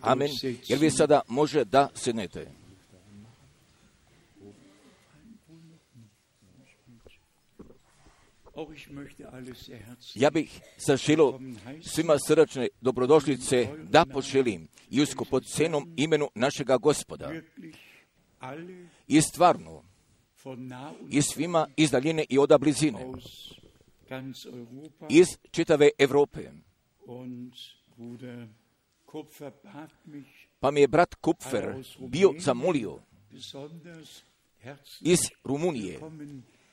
Amen. Jer vi sada može da sednete. Ja bih zaželio svima srdačne dobrodošlice da poželim i usko pod cenom imenu našega gospoda. I stvarno, i svima iz daljine i oda blizine, iz čitave Evrope. Pa mi je brat Kupfer bio zamolio iz Rumunije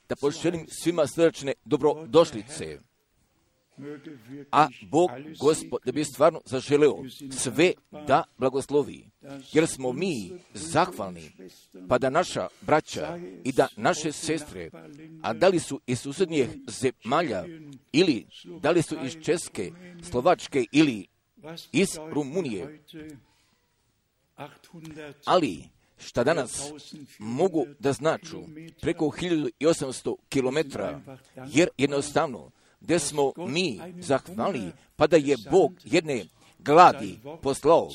da poželim svima srdačne dobrodošlice. A Bog, Gospod, da bi stvarno zaželeo sve da blagoslovi. Jer smo mi zahvalni, pa da naša braća i da naše sestre, a da li su iz susednjih zemalja, ili da li su iz Česke, Slovačke ili iz Rumunije, heute 800 ali šta danas mogu da značu preko 1800 km, jer jednostavno gdje smo mi zahvalni, pa da je Bog jedne gladi poslao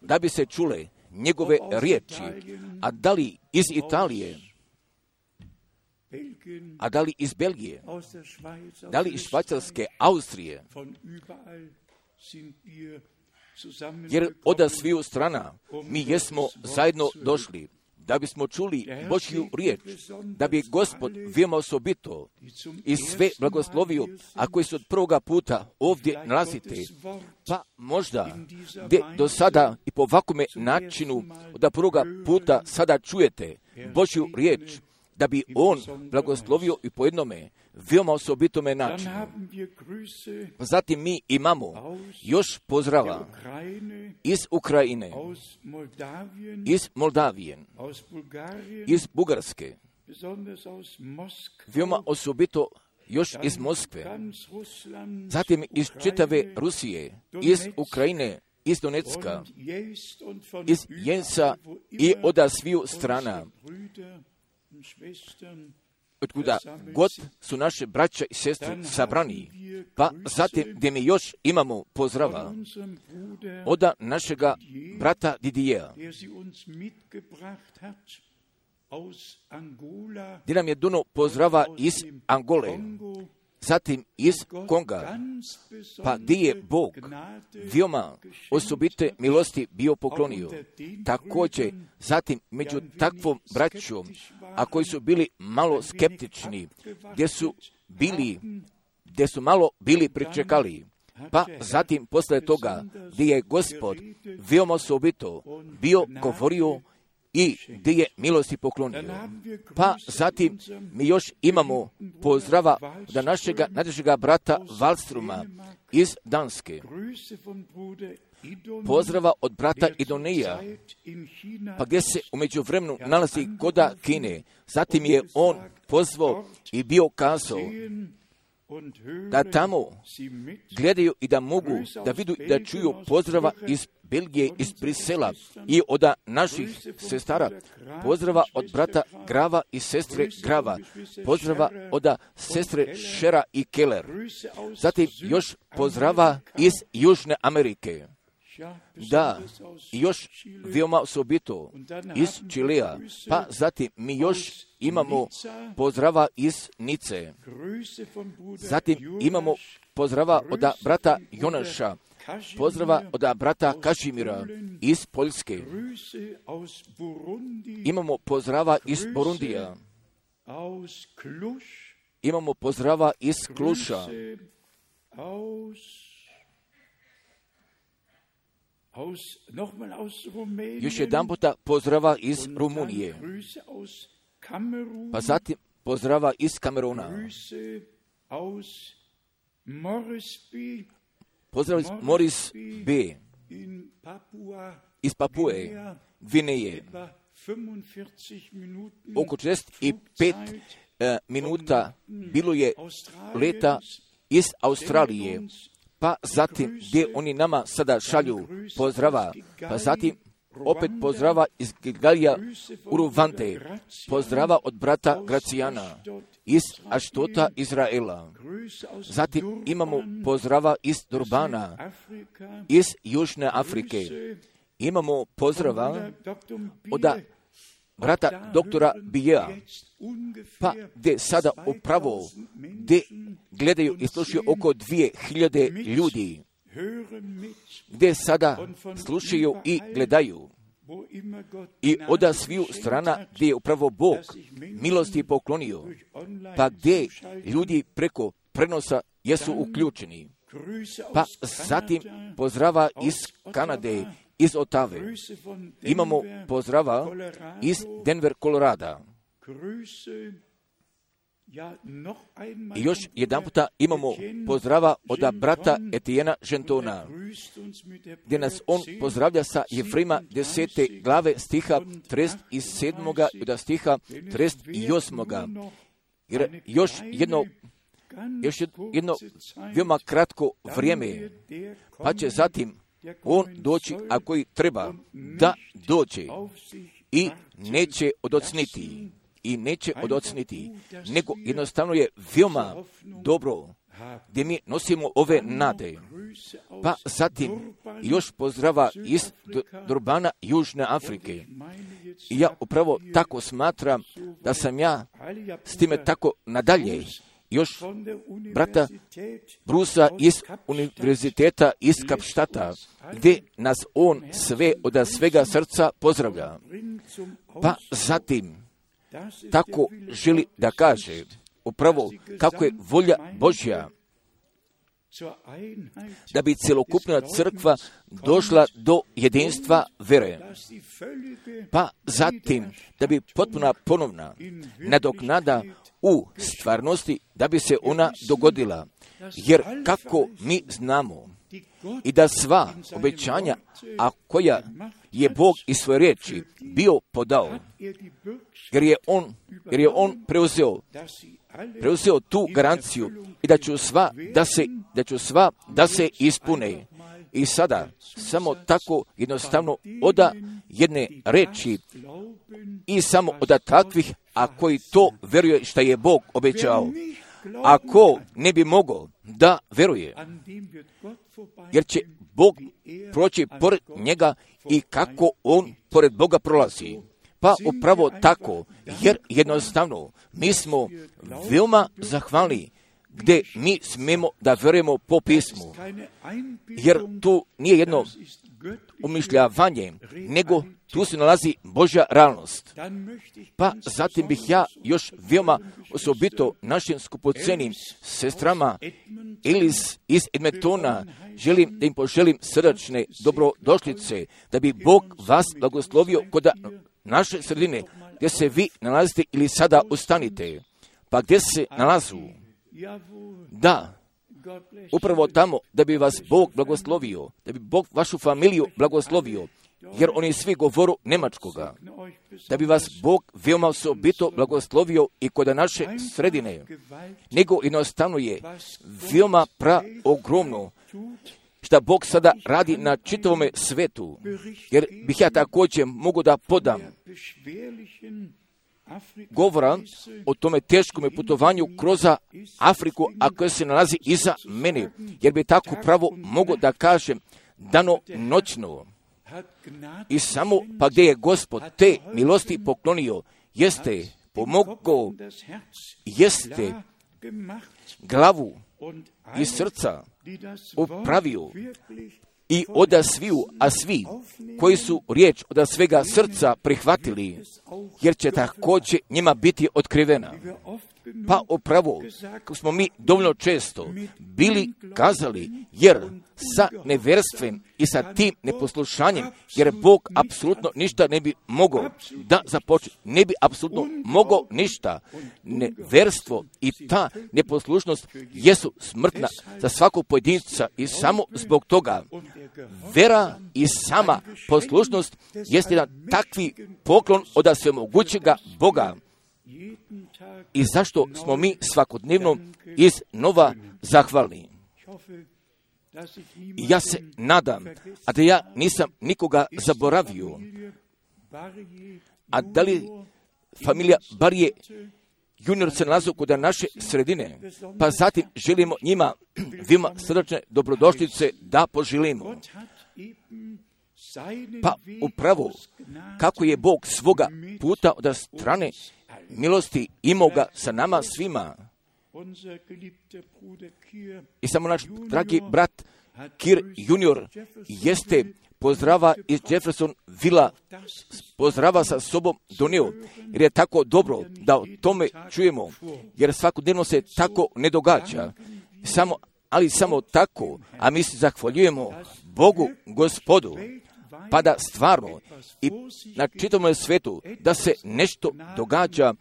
da bi se čule njegove riječi, a da li iz Italije, a da li iz Belgije, da li iz Švajcarske, Austrije, jer oda sviju strana mi jesmo zajedno došli da bismo čuli Božju riječ, da bi Gospod veoma osobito i sve blagoslovio, a koji se od prvoga puta ovdje nalazite, pa možda gdje do sada i po ovakvome načinu da prvoga puta sada čujete Božju riječ, da bi On blagoslovio i po jednome veoma osobitome načinu. Grüße Zatim mi imamo još pozdrava iz Ukrajine, iz Moldavije, iz Bugarske, veoma osobito još iz Moskve, zatim iz čitave Rusije, iz Ukrajine, iz Donetska, iz Jensa i oda sviju strana, Schwestern otkuda god su naše braća i sestre sabrani, pa zatim gdje mi još imamo pozdrava oda našega brata Didijeja, gdje nam je duno pozdrava iz Angole, zatim iz Konga, pa gdje je Bog? Veoma geschenkt osobite milosti bio poklonio. Također, zatim među takvom braćom, a koji su bili malo skeptični, gdje su bili, gdje su malo bili pričekali, pa zatim posle toga gdje je gospod veoma osobito bio govorio i gdje je milosti poklonio. Pa zatim mi još imamo pozdrava da našega nadrežega brata Valstruma iz Danske, pozdrava od brata Idonija, pa gdje se umeđu vremenu nalazi koda Kine. Zatim je on pozvao i bio kazao da tamo gledaju i da mogu da vidu i da čuju pozdrava iz Belgije, iz Brisela i od naših sestara, pozdrava od brata Grava i sestre Grava, pozdrava od sestre Šera i Keller, zatim još pozdrava iz Južne Amerike. Da, još veoma osobito iz Čilea, pa zatim mi još imamo pozdrava iz Nice. Zatim imamo pozdrava od brata Jonaša, pozdrava od brata Kažimira iz Poljske. Imamo pozdrava iz Borundija, Klusch, imamo pozdrava iz Kluša, još jedan puta pozdrava iz Rumunije, pa zatim pozdrava iz Kameruna, pozdrav iz Moris B. iz Papue, Guinea, Gvineje, etwa 45 Minuten oko 45 Flugzeit e, minuta bilo je leta iz Australije, pa zatim gdje oni nama sada šalju pozdrava, pa zatim opet pozdrava iz Galija Uruvante, pozdrava od brata Gracijana iz Aštota Izraela. Zatim imamo pozdrava iz Durbana, iz Južne Afrike. Imamo pozdrava od brata doktora Bija, pa gdje sada upravo gdje gledaju i slušaju oko dvije hiljade ljudi, gdje sada slušaju i gledaju i od sviju strana gdje je upravo Bog milosti poklonio, pa gdje ljudi preko prenosa jesu uključeni. Pa zatim pozdrava iz Kanade, iz Otave. Imamo pozdrava iz Denver, Kolorada. I još jedan puta imamo pozdrava od brata Etijena Žentona, gdje nas on pozdravlja sa Jefrima desete glave stiha 37. i od stiha 38. Jer još jedno još jedno veoma kratko vrijeme, pa će zatim on doći, a koji treba da dođe i neće odocniti i neće odocniti, nego jednostavno je veoma dobro gdje mi nosimo ove nade. Pa zatim još pozdrava iz Durbana Južne Afrike. I ja upravo tako smatram da sam ja s time tako nadalje još brata Brusa iz univerziteta iz Kapštata, gdje nas on sve od svega srca pozdravlja. Pa zatim, tako želi da kaže, upravo kako je volja Božja, da bi celokupna crkva došla do jedinstva vere. Pa zatim, da bi potpuna ponovna nadoknada u stvarnosti da bi se ona dogodila. Jer kako mi znamo i da sva obećanja, a koja je Bog iz svoje riječi bio podao, jer je on, jer je on preuzeo, preuzeo tu garanciju i da ću sva da se, da ću sva da se ispune. I sada samo tako jednostavno oda jedne reči i samo od takvih, a koji to veruje što je Bog obećao. Ako ne bi mogao da veruje, jer će Bog proći pored njega i kako on pored Boga prolazi. Pa upravo tako, jer jednostavno mi smo veoma zahvalni gdje mi smemo da verujemo po pismu. Jer tu nije jedno umišljavanje, nego tu se nalazi Božja realnost. Pa zatim bih ja još veoma osobito našim skupocenim sestrama Elis iz Edmetona želim da im poželim srdačne dobrodošlice, da bi Bog vas blagoslovio kod naše sredine gdje se vi nalazite ili sada ustanite. Pa gdje se nalazu? Da, upravo tamo da bi vas Bog blagoslovio, da bi Bog vašu familiju blagoslovio, jer oni svi govoru Nemačkoga, da bi vas Bog veoma osobito blagoslovio i kod naše sredine, nego jednostavno je veoma pra ogromno što Bog sada radi na čitavome svetu, jer bih ja također mogu da podam govora o tome teškome putovanju kroz Afriku, a koje se nalazi iza mene, jer bi tako pravo mogu da kažem dano noćno. I samo pa gdje je gospod te milosti poklonio, jeste pomogao, jeste glavu i srca upravio i oda sviju, a svi koji su riječ od svega srca prihvatili, jer će također njima biti otkrivena. Pa upravo, smo mi dovoljno često bili kazali, jer sa neverstvem i sa tim neposlušanjem, jer Bog apsolutno ništa ne bi mogao da započne, ne bi apsolutno mogao ništa. Neverstvo i ta neposlušnost jesu smrtna za svakog pojedinca i samo zbog toga vera i sama poslušnost jeste jedan takvi poklon od svemogućega Boga i zašto smo mi svakodnevno iz nova zahvalni. Ja se nadam, a da ja nisam nikoga zaboravio, a da li familija Barije junior se nalazi kod naše sredine, pa zatim želimo njima vima srdačne dobrodošlice da poželimo. Pa upravo kako je Bog svoga puta od strane milosti imao ga sa nama svima. I samo naš dragi brat Kir junior jeste pozdrava iz Jefferson Villa, pozdrava sa sobom donio, jer je tako dobro da o tome čujemo, jer svakodnevno se tako ne događa. Samo, ali samo tako, a mi se zahvaljujemo Bogu, gospodu, pa da stvarno i na čitavom svetu da se nešto događa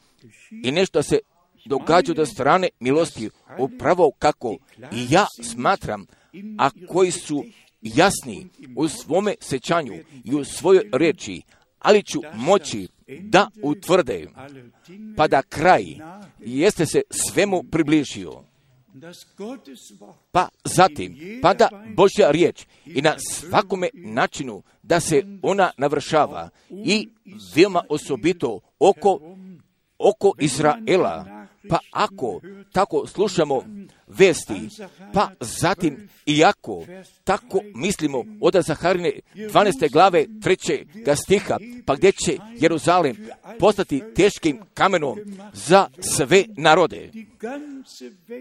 i nešto se događa do strane milosti, upravo kako i ja smatram, a koji su jasni u svome sećanju i u svojoj reči, ali ću moći da utvrde, pa da kraj jeste se svemu približio. Pa zatim, pa da Božja riječ i na svakome načinu da se ona navršava i veoma osobito oko, oko Izraela. Pa ako tako slušamo vesti, pa zatim iako tako mislimo od Zaharine 12. glave 3. stiha, pa gdje će Jeruzalem postati teškim kamenom za sve narode.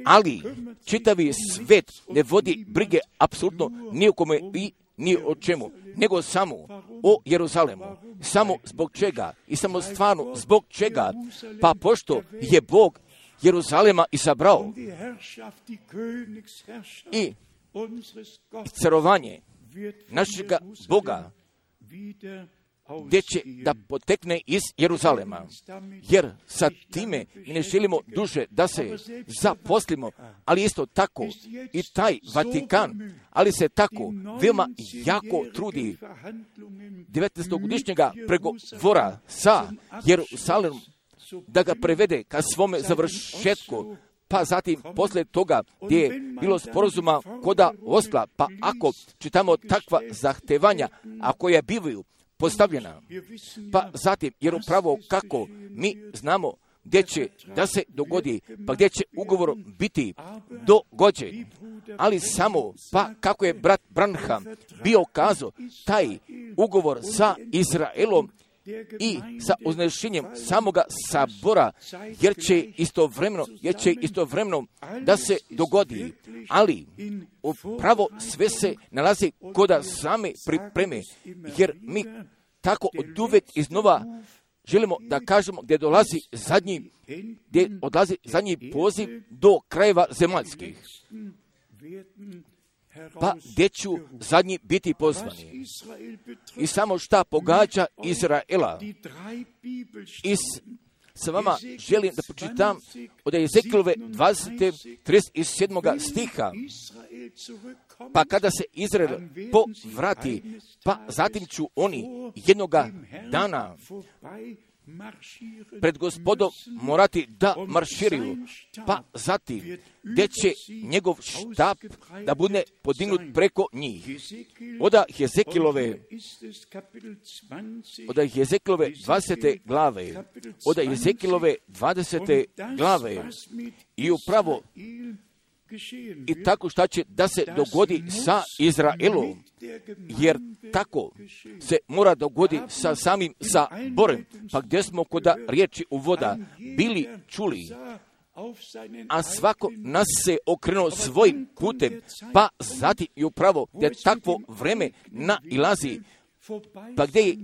Ali čitavi svet ne vodi brige apsolutno ni o kome i ni o čemu, nego samo o Jeruzalemu. Samo zbog čega i samo stvarno zbog čega, pa pošto je Bog Jeruzalema izabrao i carovanje našega Boga gdje će da potekne iz Jeruzalema. Jer sa time ne želimo duže da se zaposlimo, ali isto tako i taj Vatikan, ali se tako veoma jako trudi 19-godišnjega pregovora sa Jerusalemom da ga prevede ka svome završetku, pa zatim posle toga gdje je bilo sporozuma koda osla, pa ako čitamo takva zahtevanja, a koja bivaju postavljena, pa zatim, jer upravo kako mi znamo gdje će da se dogodi, pa gdje će ugovor biti dogođen. Ali samo, pa kako je brat Branham bio kazao, taj ugovor sa Izraelom i sa uznešenjem samoga sabora, jer će istovremeno, jer će istovremeno da se dogodi, ali upravo sve se nalazi koda same pripreme, jer mi tako od uvek iznova želimo da kažemo gdje dolazi zadnji, gdje odlazi zadnji poziv do krajeva zemaljskih pa gdje ću zadnji biti pozvani. I samo šta pogađa Izraela. I sa vama želim da počitam od Ezekilove 20. 37. stiha. Pa kada se Izrael povrati, pa zatim ću oni jednoga dana pred gospodom morati da marširaju, pa zatim gdje će njegov štab da bude podignut preko njih. Oda Hezekilove, oda Hezekilove 20. glave, oda Hezekilove 20. glave i upravo i tako šta će da se dogodi sa Izraelom, jer tako se mora dogodi sa samim sa Borem, pa gdje smo kod riječi u voda bili čuli, a svako nas se okrenuo svojim putem, pa zatim i upravo gdje takvo vreme nailazi, pa gdje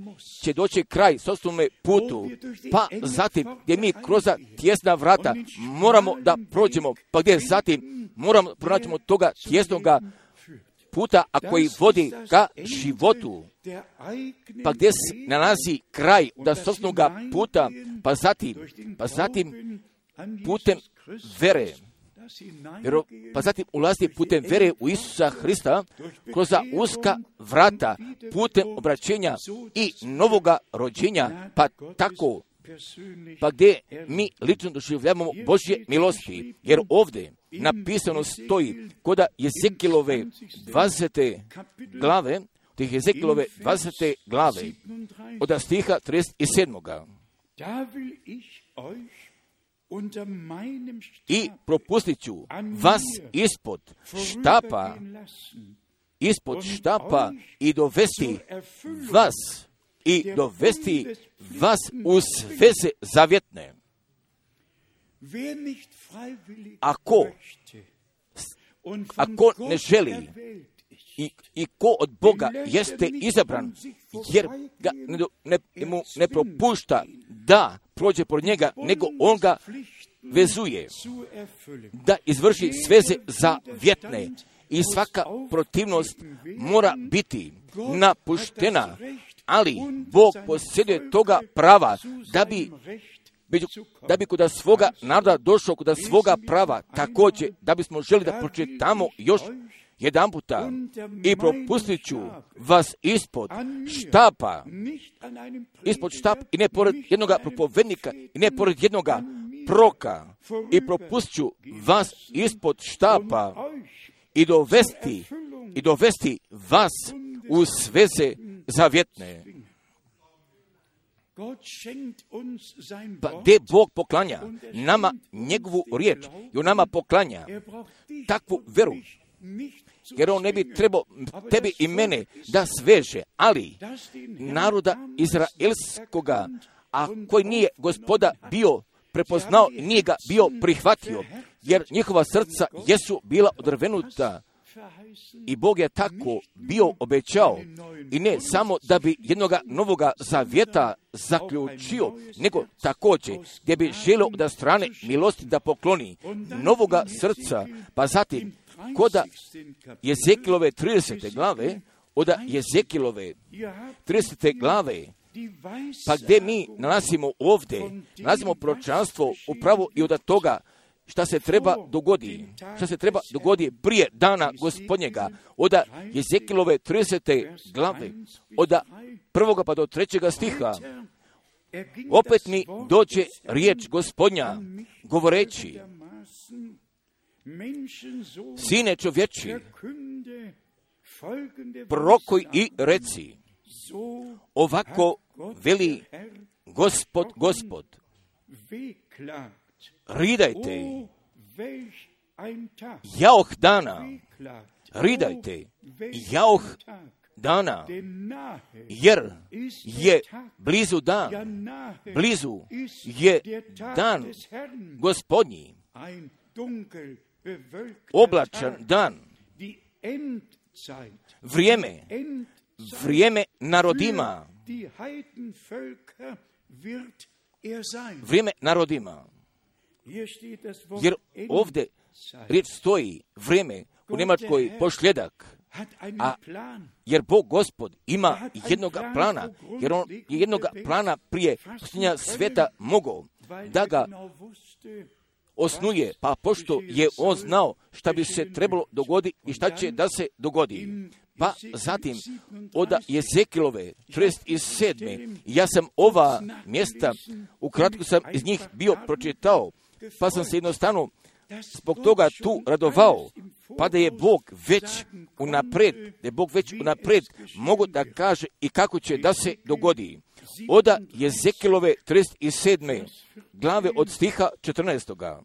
će doći kraj s osnovne putu, pa zatim gdje mi kroz tjesna vrata moramo da prođemo, pa gdje zatim moramo pronaćemo toga tjesnoga puta, a koji vodi ka životu, pa gdje se nalazi kraj da osnovnoga puta, pa zatim, pa zatim putem vere, jer, pa zatim ulazi putem vere u Isusa Hrista kroz uska vrata putem obraćenja i novoga rođenja, pa tako pa gdje mi lično doživljavamo Božje milosti, jer ovdje napisano stoji koda Jezekilove 20. glave, tih Jezekilove 20. glave, od stiha 37. I propustit ću vas ispod štapa, ispod štapa i dovesti vas i dovesti vas u sveze zavjetne. Ako, ako ne želi i, i ko od Boga jeste izabran, jer ga ne, ne, mu ne propušta da prođe pored njega, nego on ga vezuje da izvrši sveze za vjetne i svaka protivnost mora biti napuštena, ali Bog posjeduje toga prava da bi da bi kod svoga naroda došao kod svoga prava, također da bismo želi da pročitamo još jedan puta i propustit ću vas ispod štapa, ispod štap i ne pored jednoga propovednika i ne pored jednoga proka. I propustit ću vas ispod štapa. I dovesti i dovesti vas u sveze zavjetne. Pa gdje Bog poklanja? nama njegovu riječ i nama poklanja. Takvu veru jer on ne bi trebao tebi i mene da sveže, ali naroda Izraelskoga, a koji nije gospoda bio prepoznao, nije ga bio prihvatio, jer njihova srca jesu bila odrvenuta. I Bog je tako bio obećao i ne samo da bi jednoga novoga zavjeta zaključio, nego također gdje bi želio da strane milosti da pokloni novoga srca, pa zatim koda Jezekilove 30. glave, od Jezekilove 30. glave, pa gdje mi nalazimo ovdje, nalazimo pročanstvo upravo i od toga šta se treba dogodi, šta se treba dogodi prije dana gospodnjega, od Jezekilove 30. glave, od prvoga pa do trećega stiha, opet mi dođe riječ gospodnja, govoreći, Sine čovječi, prokoj i reci, ovako veli gospod, gospod, ridajte, jauh dana, ridajte, jauh dana, jer je blizu dan, blizu je dan gospodnji, oblačan dan, vrijeme, vrijeme narodima, vrijeme narodima. Jer ovdje riječ stoji vrijeme u Njemačkoj pošljedak, a jer Bog gospod ima jednog plana, jer on je jednog plana prije posljednja sveta mogao da ga osnuje, pa pošto je on znao šta bi se trebalo dogoditi i šta će da se dogodi. Pa zatim, od Jezekilove 37. Ja sam ova mjesta, ukratko sam iz njih bio pročitao, pa sam se jednostavno zbog toga tu radovao, pa da je Bog već unapred, da je Bog već unapred mogu da kaže i kako će da se dogodi. Oda Jezekilove 37. glave od stiha 14.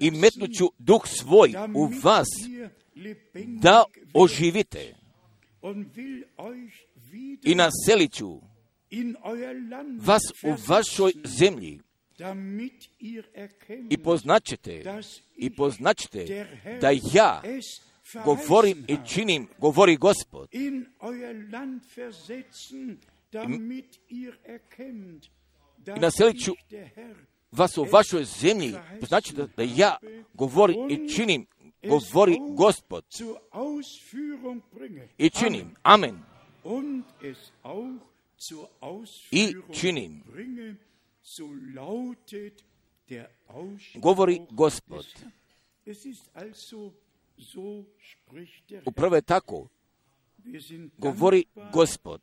I metnuću duh svoj u vas da oživite i naselit ću vas u vašoj zemlji i poznaćete i poznaćete da ja govorim i činim, govori Gospod. I naselit ću vas u vašoj zemlji, znači da, da ja govorim i činim, govori Gospod. I činim. Amen. I činim. Govori Gospod. Upravo je tako govori gospod,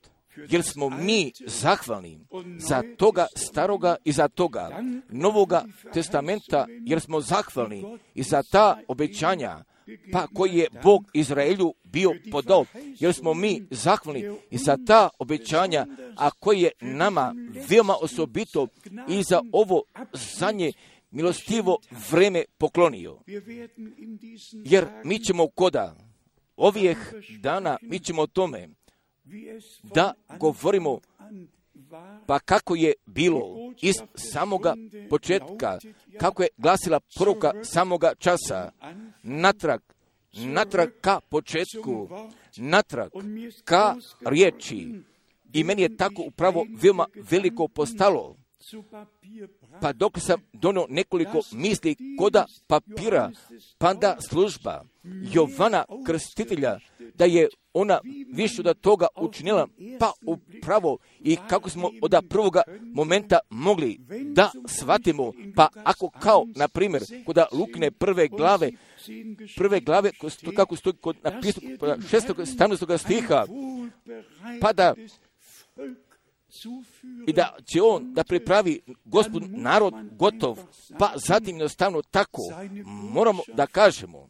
jer smo mi zahvalni za toga staroga i za toga novoga testamenta, jer smo zahvalni i za ta obećanja, pa koji je Bog Izraelju bio podao, jer smo mi zahvalni i za ta obećanja, a koji je nama veoma osobito i za ovo zadnje milostivo vreme poklonio. Jer mi ćemo koda ovih dana, mi ćemo o tome da govorimo pa kako je bilo iz samoga početka, kako je glasila poruka samoga časa, natrag, natrag ka početku, natrag ka riječi. I meni je tako upravo veoma veliko postalo. Pa dok sam donio nekoliko misli koda papira, pa da služba Jovana Krstitelja, da je ona više od toga učinila, pa upravo i kako smo od prvoga momenta mogli da shvatimo, pa ako kao, na primjer, kod Lukne prve glave, prve glave, kako stoji kod napisu, 6. stiha, pa da i da će on da pripravi gospod narod gotov, pa zatim jednostavno tako moramo da kažemo.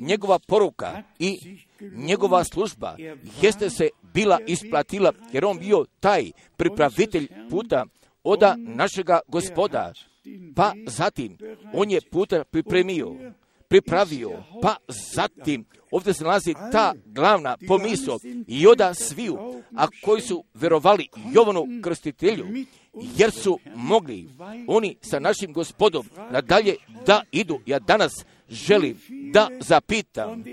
Njegova poruka i njegova služba jeste se bila isplatila jer on bio taj pripravitelj puta oda našega gospoda, pa zatim on je puta pripremio pripravio, pa zatim ovdje se nalazi ta glavna pomiso i oda sviju, a koji su verovali Jovanu krstitelju, jer su mogli oni sa našim gospodom nadalje da idu. Ja danas želim da zapitam,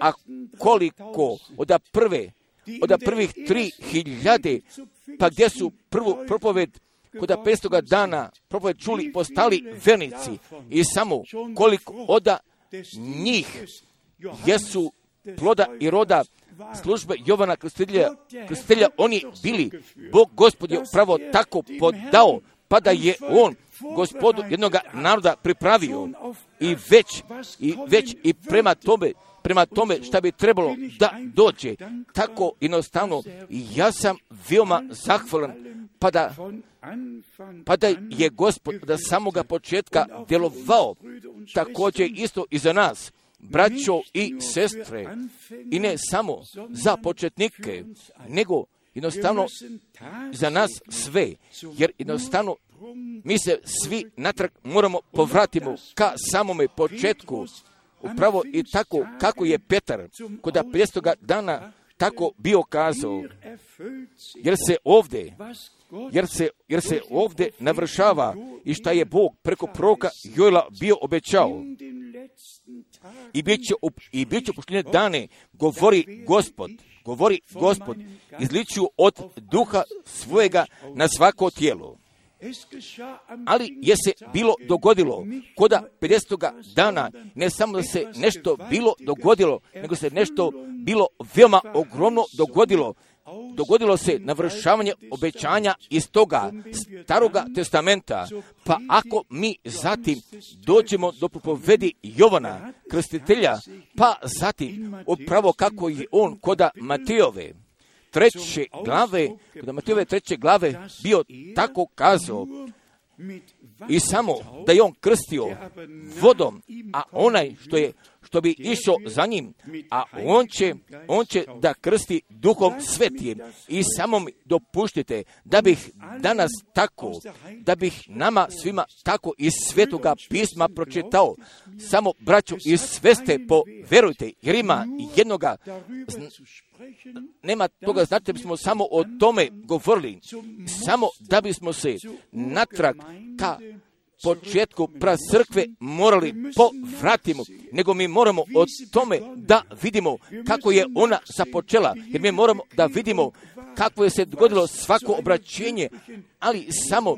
a koliko od prve, od prvih tri hiljade, pa gdje su prvu propoved kod 500. dana propoved čuli postali vernici i samo koliko oda njih jesu ploda i roda službe Jovana Krstitelja, Krstitelja oni bili, Bog gospod je pravo tako podao, pa da je on gospodu jednog naroda pripravio i već, i već i prema tome, prema tome šta bi trebalo da dođe, tako jednostavno, ja sam veoma zahvalan, pa da, pa da je gospod da samoga početka djelovao također isto i za nas, braćo i sestre, i ne samo za početnike, nego jednostavno za nas sve, jer jednostavno mi se svi natrag moramo povratimo ka samome početku, upravo i tako kako je Petar kod 50. dana tako bio kazao, jer se ovdje jer se, jer se ovdje navršava i šta je Bog preko proka Jojla bio obećao. I bit će, i bit će dane, govori gospod, govori gospod, izliču od duha svojega na svako tijelo. Ali je se bilo dogodilo koda 50. dana, ne samo da se nešto bilo dogodilo, nego se nešto bilo veoma ogromno dogodilo, dogodilo se navršavanje obećanja iz toga staroga testamenta, pa ako mi zatim dođemo do propovedi Jovana, krstitelja, pa zatim upravo kako je on koda Matijove, treće glave, kod Matijove treće glave bio tako kazao, i samo da je on krstio vodom, a onaj što je što bi išao za njim, a on će, on će da krsti duhom svetijem i samo mi dopuštite da bih danas tako, da bih nama svima tako iz svetoga pisma pročitao. Samo braću iz sveste po, verujte, jer ima jednoga nema toga, znate, bismo samo o tome govorili, samo da bismo se natrag ka početku crkve morali povratimo, nego mi moramo o tome da vidimo kako je ona započela, jer mi moramo da vidimo kako je se dogodilo svako obraćenje, ali samo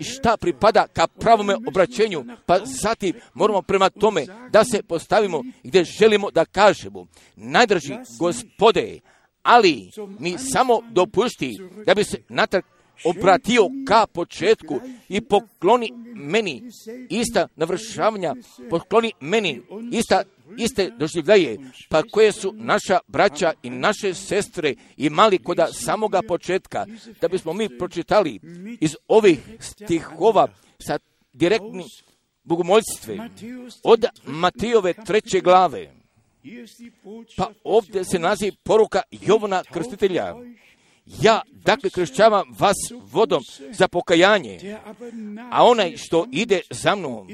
šta pripada ka pravome obraćenju, pa zatim moramo prema tome da se postavimo gdje želimo da kažemo, najdrži gospode, ali mi samo dopušti da bi se natrag obratio ka početku i pokloni meni ista navršavanja, pokloni meni ista iste doživljaje, pa koje su naša braća i naše sestre imali koda samoga početka, da bismo mi pročitali iz ovih stihova sa direktnim bogomoljstve od Matijove treće glave. Pa ovdje se naziv poruka Jovana Krstitelja. Ja, dakle, kršćavam vas vodom za pokajanje, a onaj što ide za mnom,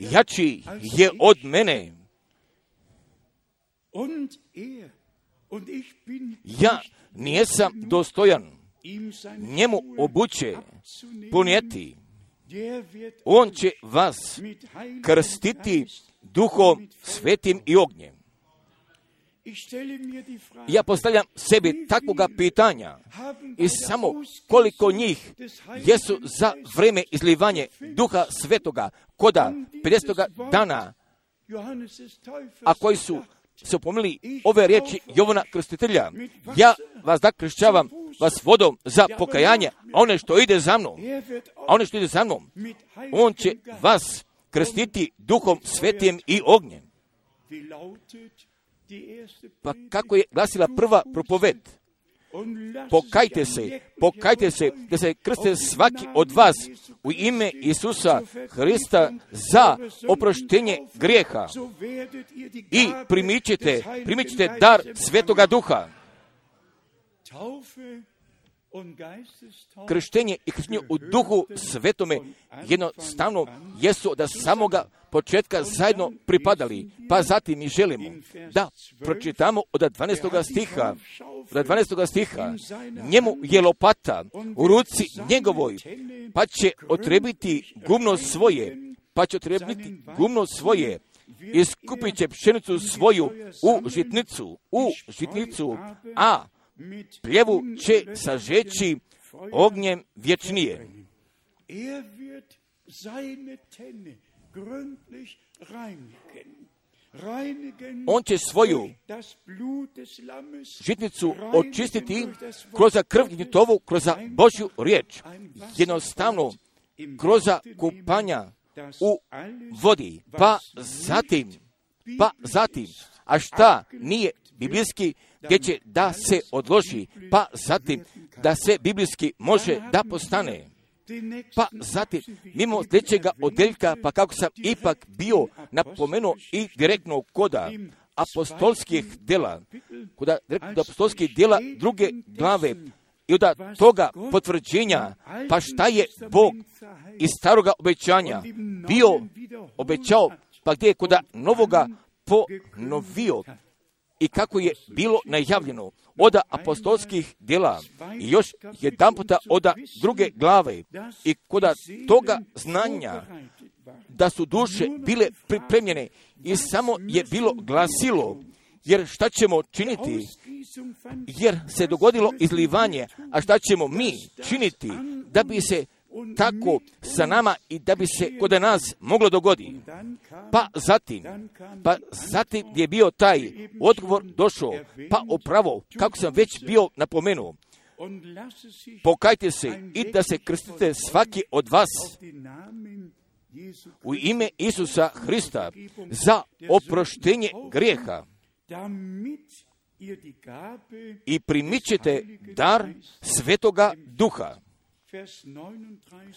jači je od mene. Ja nijesam dostojan njemu obuće ponijeti. On će vas krstiti duhom svetim i ognjem. Ja postavljam sebi takvoga pitanja i samo koliko njih jesu za vreme izlivanje duha svetoga koda 50. dana, a koji su se upomnili ove riječi Jovana Krstitelja. Ja vas da kršćavam vas vodom za pokajanje, a one što ide za mnom, a one što ide za mnom, on će vas krstiti duhom svetijem i ognjem. Pa kako je glasila prva propoved? Pokajte se, pokajte se, da se krste svaki od vas u ime Isusa Hrista za oproštenje grijeha i primićete, primićete dar Svetoga Duha. Krštenje i krštenje u duhu svetome jednostavno jesu da samoga početka zajedno pripadali, pa zatim mi želimo da pročitamo od 12. stiha, od 12. stiha, njemu je lopata u ruci njegovoj, pa će otrebiti gumno svoje, pa će otrebiti gumno svoje, iskupit će pšenicu svoju u žitnicu, u žitnicu, a pljevu će sažeći ognjem vječnije. On će svoju žitnicu očistiti kroz krv gnjetovu, kroz Božju riječ. Jednostavno, kroz kupanja u vodi, pa zatim, pa zatim, a šta nije biblijski, gdje će da se odloži, pa zatim da se biblijski može da postane. Pa zatim, mimo sljedećega odeljka, pa kako sam ipak bio napomenuo i direktno koda apostolskih dela, koda apostolskih dela druge glave, i od toga potvrđenja, pa šta je Bog iz staroga obećanja bio obećao, pa gdje je koda novoga ponovio i kako je bilo najavljeno od apostolskih djela i još jedan puta od druge glave i koda toga znanja da su duše bile pripremljene i samo je bilo glasilo jer šta ćemo činiti? Jer se dogodilo izlivanje, a šta ćemo mi činiti da bi se tako sa nama i da bi se kod nas moglo dogodi. Pa zatim, pa zatim je bio taj odgovor došao, pa upravo, kako sam već bio napomenuo, pokajte se i da se krstite svaki od vas u ime Isusa Hrista za oproštenje grijeha. I primićete dar Svetoga Duha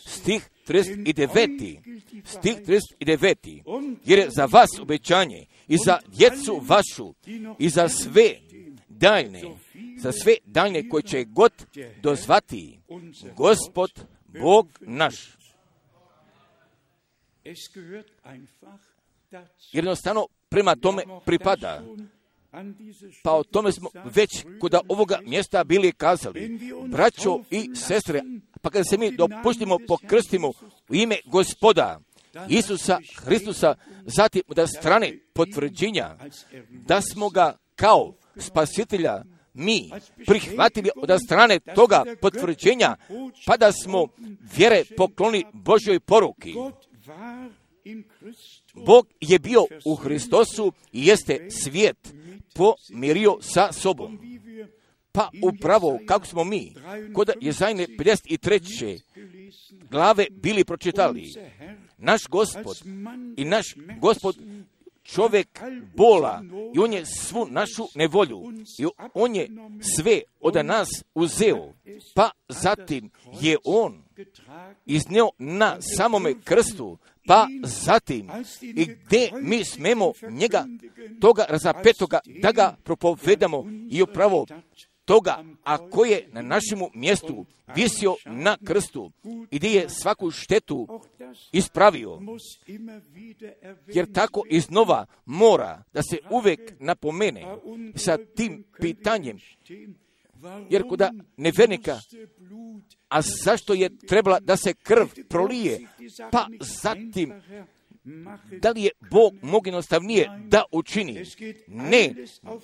stih 39. Stih 39. Jer je za vas obećanje i za djecu vašu i za sve daljne, za sve daljne koje će god dozvati gospod Bog naš. Jednostavno prema tome pripada. Pa o tome smo već kod ovoga mjesta bili kazali. Braćo i sestre, pa kada se mi dopuštimo, pokrstimo u ime gospoda Isusa Hristusa, zatim da strane potvrđenja, da smo ga kao spasitelja mi prihvatili od strane toga potvrđenja, pa da smo vjere pokloni Božoj poruki. Bog je bio u Hristosu i jeste svijet pomirio sa sobom. Pa upravo kako smo mi kod Jezajne 53. glave bili pročitali, naš gospod i naš gospod čovjek bola i on je svu našu nevolju i on je sve od nas uzeo, pa zatim je on iznio na samome krstu, pa zatim i gdje mi smemo njega toga razapetoga da ga propovedamo i upravo toga, a ko je na našemu mjestu visio na krstu i gdje je svaku štetu ispravio. Jer tako iznova mora da se uvijek napomene sa tim pitanjem. Jer kuda nevernika, a zašto je trebala da se krv prolije? Pa zatim da li je Bog mogu jednostavnije da učini? Ne,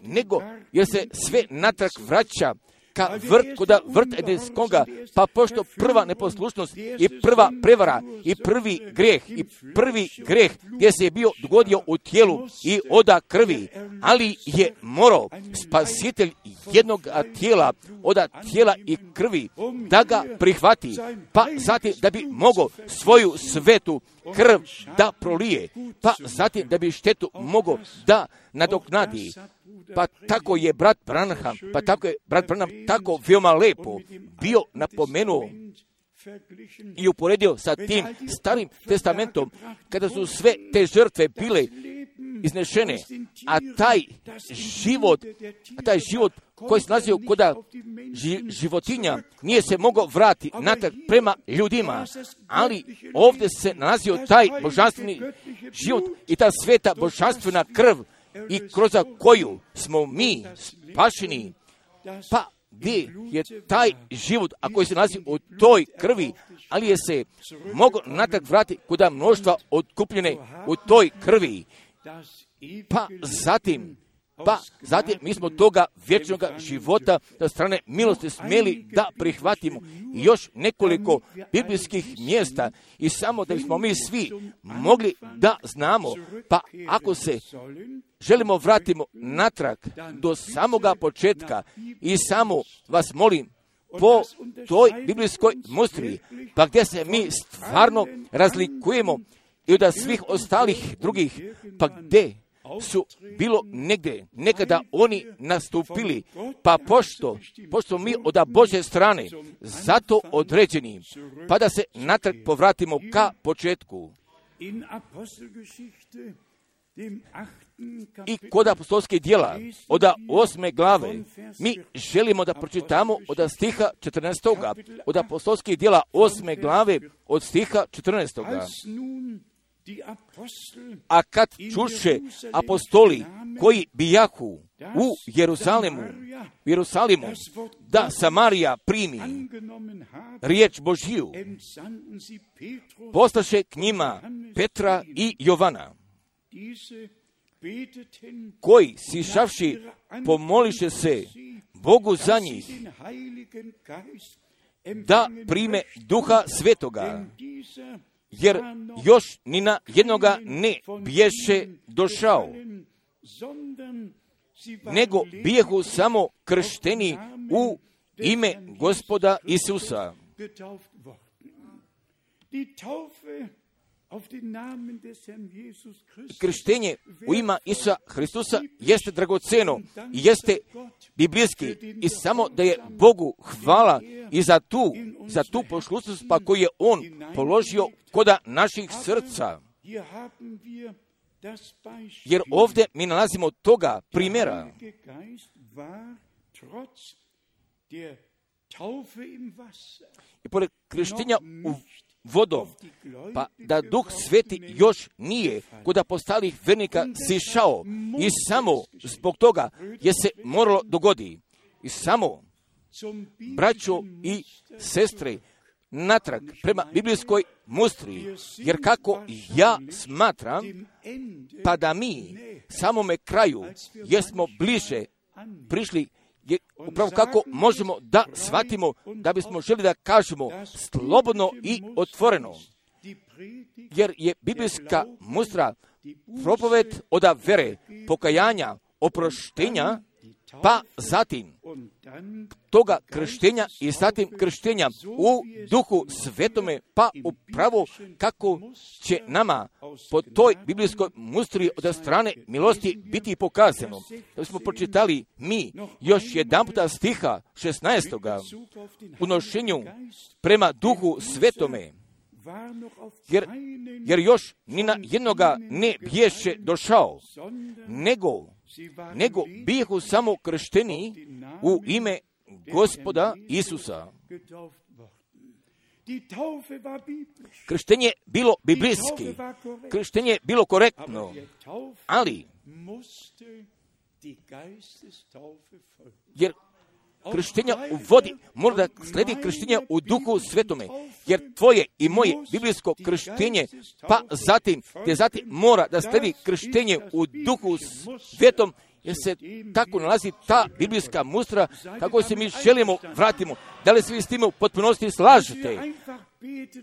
nego jer se sve natrag vraća ka vrt, kuda vrt Edenskoga, pa pošto prva neposlušnost i prva prevara i prvi greh i prvi greh gdje se je bio dogodio u tijelu i oda krvi, ali je morao spasitelj jednog tijela, oda tijela i krvi, da ga prihvati, pa zatim da bi mogao svoju svetu krv da prolije, pa zatim da bi štetu mogao da nadoknadi. Pa tako je brat Branham, pa tako je brat Branham tako veoma lepo bio napomenuo i uporedio sa tim starim testamentom, kada su sve te žrtve bile iznešene, a taj život, a taj život koji se nalazio kod životinja nije se mogao vrati natrag prema ljudima, ali ovdje se nalazio taj božanstveni život i ta sveta božanstvena krv i kroz koju smo mi spašeni, pa gdje je taj život, a koji se nalazi u toj krvi, ali je se mogo natrag vratiti kuda mnoštva odkupljene u toj krvi. Pa zatim, pa zatim mi smo toga vječnog života da strane milosti smjeli da prihvatimo. Još nekoliko biblijskih mjesta. I samo da bismo mi svi mogli da znamo, pa ako se želimo vratimo natrag do samoga početka. I samo vas molim po toj biblijskoj mustri, pa gdje se mi stvarno razlikujemo i od svih ostalih drugih, pa gdje su bilo negdje, nekada oni nastupili, pa pošto, pošto mi od Bože strane zato određeni, pa da se natrag povratimo ka početku. I kod apostolskih dijela, od osme glave, mi želimo da pročitamo od stiha 14. Od apostolskih dijela osme glave, od stiha 14. A kad čuše apostoli koji bijahu u Jeruzalemu, Jerusalimu, da Samarija primi riječ Božiju, poslaše k njima Petra i Jovana, koji sišavši pomoliše se Bogu za njih, da prime duha svetoga, jer još ni na jednoga ne bješe došao, nego bijehu samo kršteni u ime gospoda Isusa. Krštenje u ima Isusa Hristusa jeste dragoceno i jeste biblijski i samo da je Bogu hvala i za tu, za tu pošlusnost pa koju je On položio koda naših srca. Jer ovdje mi nalazimo toga primjera. I pored krštenja u vodom, pa da duh sveti još nije kod postalih vernika sišao i samo zbog toga je se moralo dogodi. I samo, braćo i sestre, natrag prema biblijskoj mustri, jer kako ja smatram, pa da mi samome kraju jesmo bliže prišli je upravo kako možemo da shvatimo da bismo želi da kažemo slobodno i otvoreno. Jer je biblijska mustra propoved od vere, pokajanja, oproštenja, pa zatim toga krštenja i zatim krštenja u duhu svetome, pa upravo kako će nama po toj biblijskoj mustri od strane milosti biti pokazano. Da smo pročitali mi još jedan puta stiha 16. u prema duhu svetome, jer, jer još ni na jednoga ne bješe došao, nego, nego bihu samo kršteni u ime gospoda Isusa. Krštenje bilo biblijski, krštenje bilo korektno, ali jer krštenja u vodi, mora da sledi krštenja u duhu svetome, jer tvoje i moje biblijsko krštenje, pa zatim, te zatim mora da sledi krštenje u duhu svetom, jer se tako nalazi ta biblijska mustra kako se mi želimo vratimo. Da li svi s time u potpunosti slažete?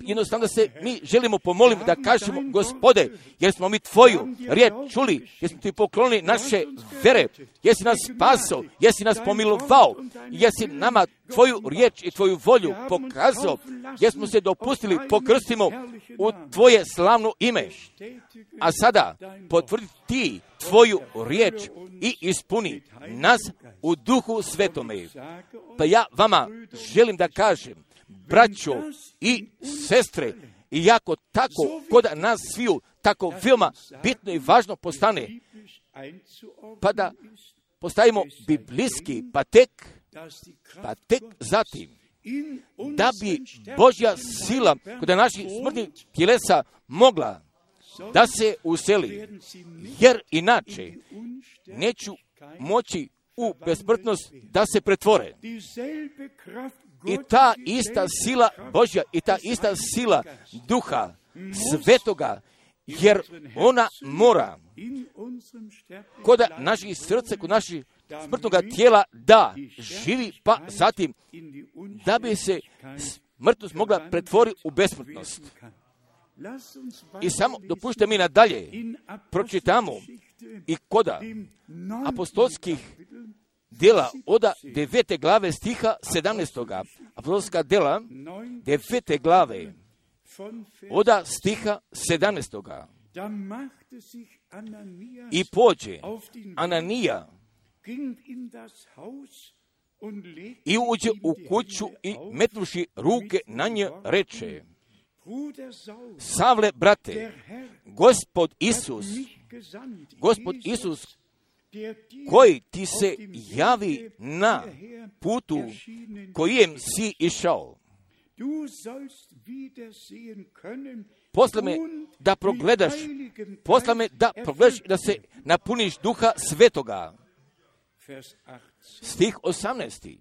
Jednostavno se mi želimo pomoliti da kažemo, gospode, jer smo mi tvoju riječ čuli, jer smo ti poklonili naše vere, jesi nas spasao, jesi nas pomilovao, jesi nama tvoju riječ i tvoju volju pokazao, jer smo se dopustili pokrstimo u tvoje slavno ime. A sada potvrdi ti tvoju riječ i ispuni nas u duhu svetome. Pa ja vama želim da kažem, braćo i sestre, i jako tako kod nas sviju tako veoma bitno i važno postane, pa da postavimo biblijski, pa tek, pa tek zatim, da bi Božja sila kod naših smrtnih tjelesa mogla da se useli, jer inače neću moći u besmrtnost da se pretvore. I ta ista sila Božja i ta ista sila duha svetoga, jer ona mora kod naših srca, kod naših smrtnog tijela da živi, pa zatim da bi se smrtnost mogla pretvoriti u besmrtnost. I samo dopušte mi nadalje, pročitamo i koda apostolskih dela oda devete glave stiha 17. Apostolska dela devete glave oda stiha 17. I pođe Ananija i uđe u kuću i metnuši ruke na nje reče Savle, brate, gospod Isus, gospod Isus koji ti se javi na putu kojem si išao. Posle me da progledaš, posle me da progledaš da se napuniš duha svetoga. Stih 18.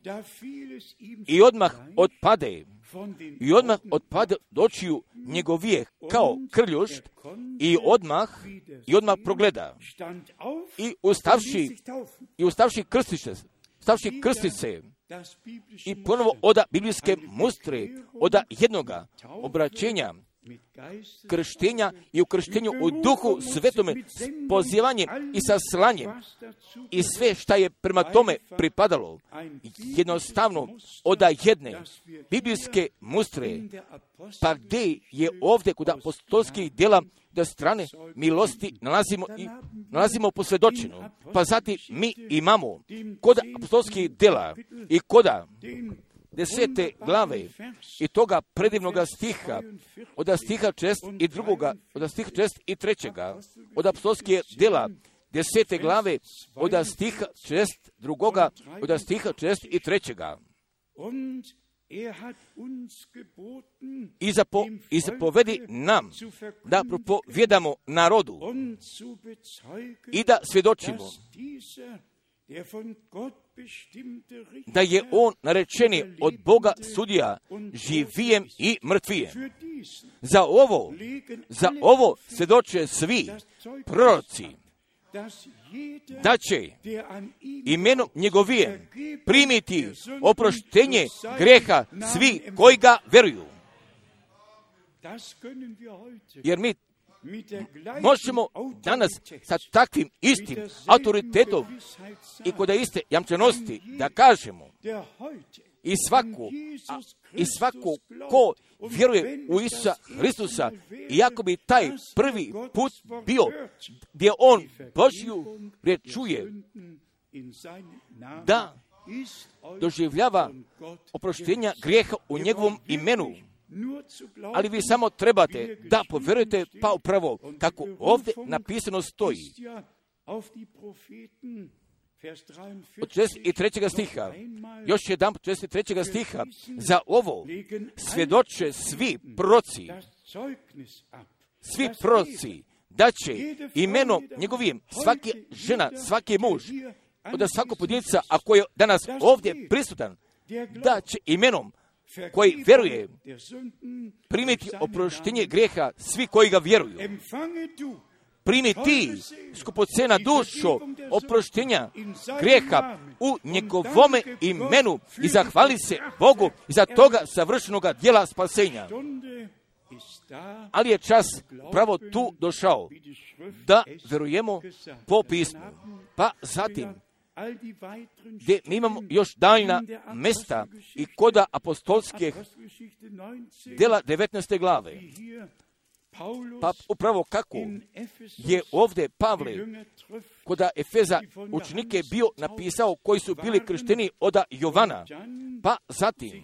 I odmah odpade, i odmah odpade dočiju njegovije kao krljušt i odmah, i odmah progleda. I ustavši, i ustavši krstice, stavši krstice, i ponovo oda biblijske mustre, oda jednoga obraćenja, krštenja i u krštenju u duhu svetome s pozivanjem i sa slanjem i sve šta je prema tome pripadalo jednostavno oda jedne biblijske mustre pa gdje je ovdje kod apostolskih djela da strane milosti nalazimo i nalazimo posvjedočenu. Pa zatim mi imamo kod apostolskih djela i koda desete glave i toga predivnoga stiha, od stiha čest i drugoga, od stiha čest i trećega, od apostolskih djela, desete glave, od stiha čest drugoga, od stiha čest i trećega. I, zapo, I zapovedi nam da propovjedamo narodu i da svjedočimo da je on narečeni od Boga sudija živijem i mrtvijem. Za ovo, za ovo svjedoče svi proroci, da će imenom njegovije primiti oproštenje greha svi koji ga veruju. Jer mi možemo danas sa takvim istim autoritetom i kod iste jamčenosti da kažemo i svako, a, i svako ko vjeruje u Isusa Hristusa, iako bi taj prvi put bio gdje on Božju riječ čuje, da doživljava oproštenja grijeha u njegovom imenu. Ali vi samo trebate da povjerujete pa upravo kako ovdje napisano stoji. Od 63. stiha, još jedan 63. stiha, za ovo svjedoče svi proci, svi proci, da će imenom njegovim svaki žena, svaki muž, od svakog pojedinca, ako je danas ovdje prisutan, da će imenom koji vjeruje primiti oproštenje grijeha svi koji ga vjeruju. Primi ti, skupocena dušo, oproštenja grijeha u njegovome imenu i zahvali se Bogu za toga savršenog dijela spasenja. Ali je čas pravo tu došao da verujemo po pismu. Pa zatim, gdje mi imamo još daljna mesta i koda apostolskih dela 19. glave. Pa upravo kako je ovdje Pavle koda Efeza učenike bio napisao koji su bili kršteni od Jovana, pa zatim,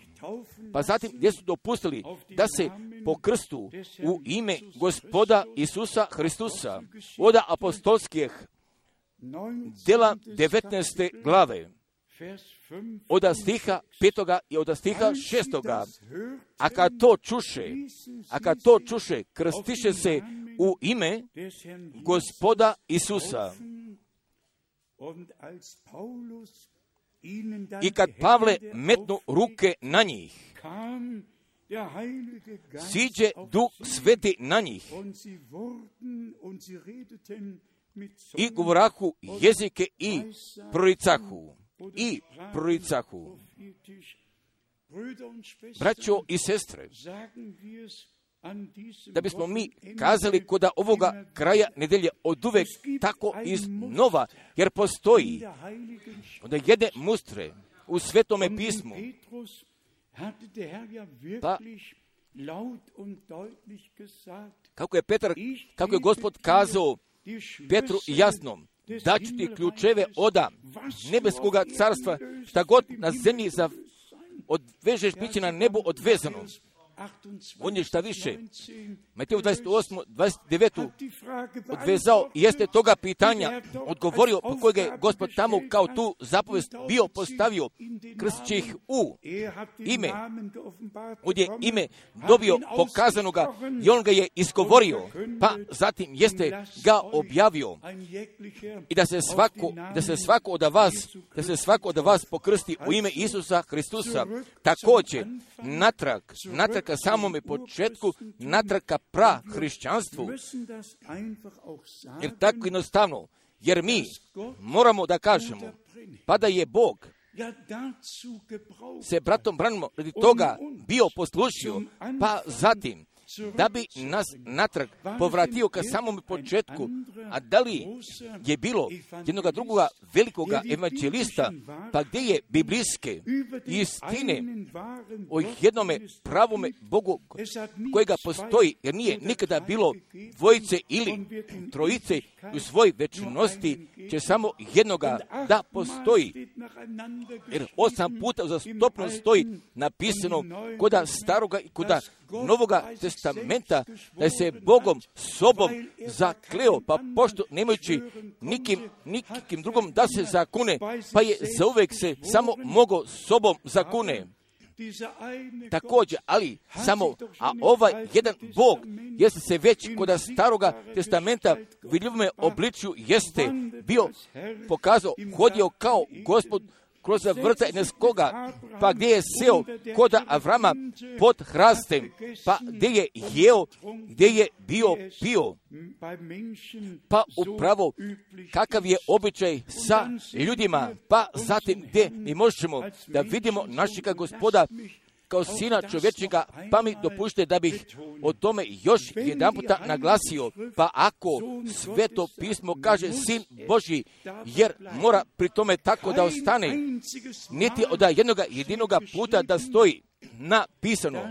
pa zatim gdje su dopustili da se po krstu u ime gospoda Isusa Hristusa od apostolskih dela 19. glave od stiha petoga i od stiha šestoga. A kad to čuše, a kad to čuše, krstiše se u ime gospoda Isusa. I kad Pavle metnu ruke na njih, siđe duh sveti na njih i govorahu jezike i proricahu i proricahu. Braćo i sestre, da bismo mi kazali koda ovoga kraja nedelje od uvek tako iznova, jer postoji onda jedne mustre u svetome pismu, pa kako je Petar, kako je gospod kazao Petru jasnom, daću ti ključeve oda nebeskoga carstva, šta god na zemlji za odvežeš, bit će na nebu odvezano. On je šta više, Mateo 28. 29. odvezao i jeste toga pitanja odgovorio po kojeg je gospod tamo kao tu zapovest bio postavio krstiće ih u ime. On je ime dobio pokazanoga i on ga je izgovorio, pa zatim jeste ga objavio i da se svako, da se svako od vas, da se svako od vas pokrsti u ime Isusa Hristusa, također natrag, natrag ka samome početku, natrag ka pra hrišćanstvu. Jer tako jednostavno, jer mi moramo da kažemo, pa da je Bog se bratom branimo radi toga bio poslušio, pa zatim da bi nas natrag povratio ka samom početku, a da li je bilo jednog drugoga velikoga evanđelista, pa gdje je biblijske istine o jednome pravome Bogu kojega postoji, jer nije nikada bilo dvojice ili trojice u svoj večnosti, će samo jednoga da postoji. Jer osam puta uzastopno stoji napisano koda staroga i koda novoga testamenta da se Bogom sobom zakleo, pa pošto nemajući nikim, nikim drugom da se zakune, pa je zauvek se samo mogo sobom zakune. Također, ali samo, a ovaj jedan Bog jeste se već kod staroga testamenta vidljivome obličju jeste bio pokazao, hodio kao gospod kroz vrta Eneskoga, pa gdje je seo kod Avrama pod hrastem, pa gdje je jeo, gdje je bio pio. Pa upravo kakav je običaj sa ljudima, pa zatim gdje mi možemo da vidimo našega gospoda kao sina čovječega, pa mi dopušte da bih o tome još jedan puta naglasio, pa ako sveto pismo kaže sin Boži, jer mora pri tome tako da ostane, niti od jednoga jedinoga puta da stoji napisano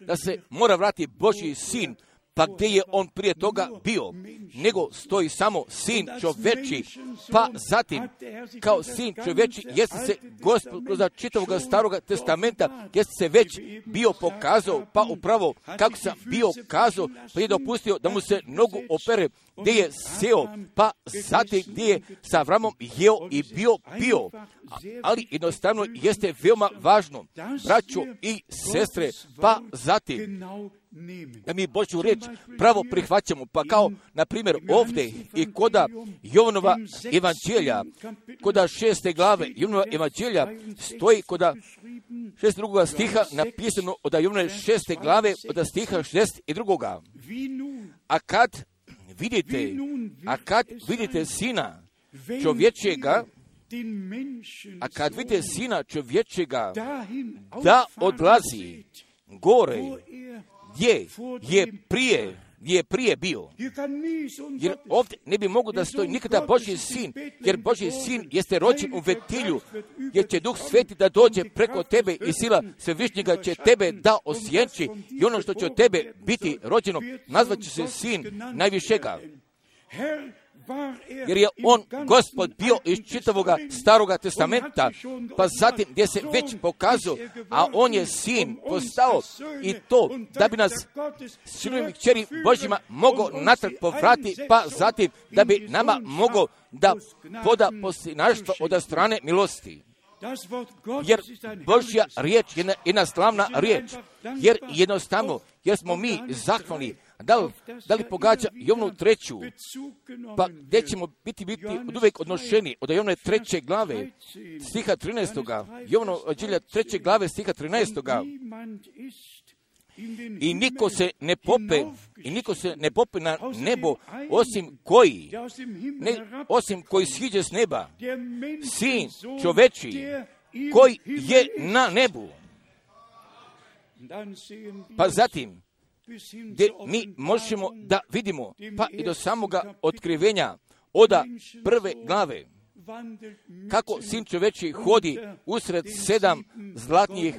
da se mora vratiti Božji sin pa gdje je on prije toga bio, nego stoji samo sin čoveči, pa zatim kao sin čoveči jeste se gospod kroz čitavog starog testamenta, jeste se već bio pokazao, pa upravo kako sam bio kazao, pa je dopustio da mu se nogu opere, gdje je seo, pa zatim gdje je sa Avramom jeo i bio bio. Ali jednostavno jeste veoma važno, braćo i sestre, pa zatim da mi Božju riječ pravo prihvaćamo, pa kao, na primjer, ovdje i koda Jovanova evanđelja, koda šeste glave Jovanova evanđelja, stoji koda šest drugoga stiha napisano od Jovanove šeste glave od stiha šest i drugoga. A kad vidite, a kad vidite sina čovječega, a kad vidite sina čovječega da odlazi gore, gdje je prije je prije bio. Jer ovdje ne bi mogu da stoji nikada Božji sin, jer Božji sin jeste rođen u vetilju, jer će Duh Sveti da dođe preko tebe i sila Svevišnjega će tebe da osjenči i ono što će od tebe biti rođeno, nazvat će se sin najvišega jer je on gospod bio iz čitavog staroga testamenta, pa zatim gdje se već pokazao, a on je sin postao i to da bi nas sinovim kćeri Božjima mogao natrag povrati, pa zatim da bi nama mogao da poda poslinaštvo od strane milosti. Jer Božja riječ je jedna slavna riječ, jer jednostavno, jer smo mi zahvalni da li, da li pogađa Jovnu treću, pa gdje ćemo biti, biti od uvijek odnošeni od Jovne treće glave, stiha 13. Jovno džilja treće glave, stiha 13. I niko se ne pope, i niko se ne pope na nebo, osim koji, ne, osim koji siđe s neba, sin čoveči, koji je na nebu. Pa zatim, gdje mi možemo da vidimo, pa i do samoga otkrivenja oda prve glave, kako sin čoveči hodi usred sedam zlatnih,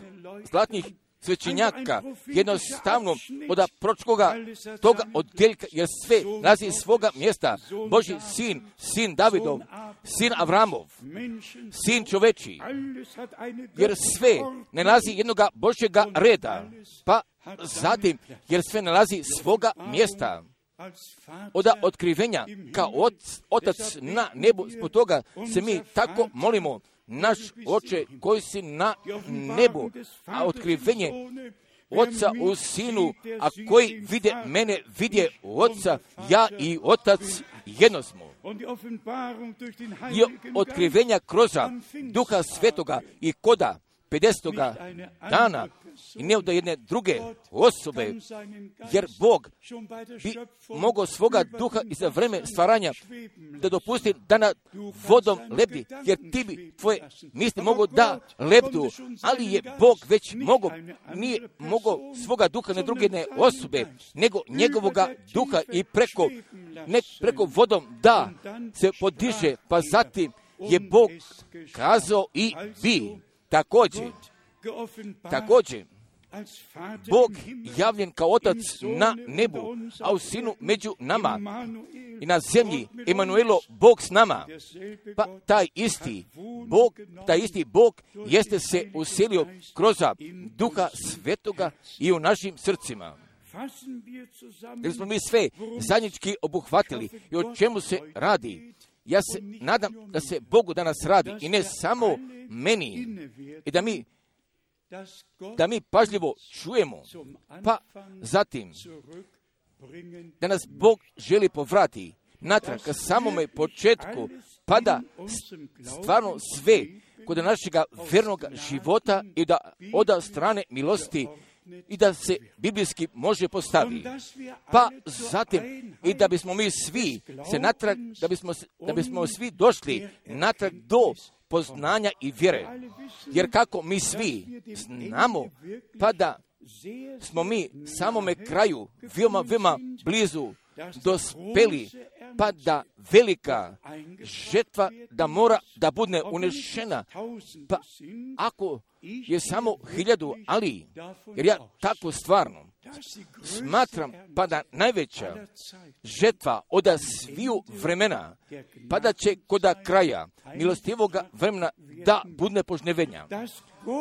zlatnih svećenjaka, jednostavno od pročkoga toga odjeljka, jer sve nazi svoga mjesta, Boži sin, sin Davidov, sin Avramov, sin čoveči, jer sve ne nalazi jednoga Božjega reda, pa zatim, jer sve nalazi svoga mjesta. od otkrivenja kao otac na nebu, zbog toga se mi tako molimo, naš oče koji si na nebu, a otkrivenje oca u sinu, a koji vide mene, vidje oca, ja i otac jedno smo. I otkrivenja kroz duha svetoga i koda 50. dana i ne od jedne druge osobe, jer Bog bi mogao svoga duha i za vreme stvaranja da dopusti da na vodom lebdi, jer ti bi tvoje misli mogu da lebdu, ali je Bog već mogao, nije mogao svoga duha ne druge ne osobe, nego njegovoga duha i preko, ne preko vodom da se podiže, pa zatim je Bog kazao i vi također, također, Bog javljen kao otac na nebu, a u sinu među nama i na zemlji, Emanuelo, Bog s nama. Pa taj isti Bog, taj isti Bog jeste se uselio kroz duha svetoga i u našim srcima. Jer smo mi sve zajednički obuhvatili i o čemu se radi. Ja se nadam da se Bogu danas radi i ne samo meni i da mi da mi pažljivo čujemo, pa zatim da nas Bog želi povrati natrag ka samome početku, pa da stvarno sve kod našega vernog života i da oda strane milosti i da se biblijski može postavi. Pa zatim i da bismo mi svi se natrag, da bismo, da bismo svi došli natrag do poznanja i vjere. Jer kako mi svi znamo, pa da smo mi samome kraju veoma, veoma blizu dospeli, pa da velika žetva da mora da bude unešena. Pa ako je samo hiljadu, ali, jer ja tako stvarno smatram pa da najveća žetva od sviju vremena, pa da će koda kraja milostivoga vremena da budne požnevenja.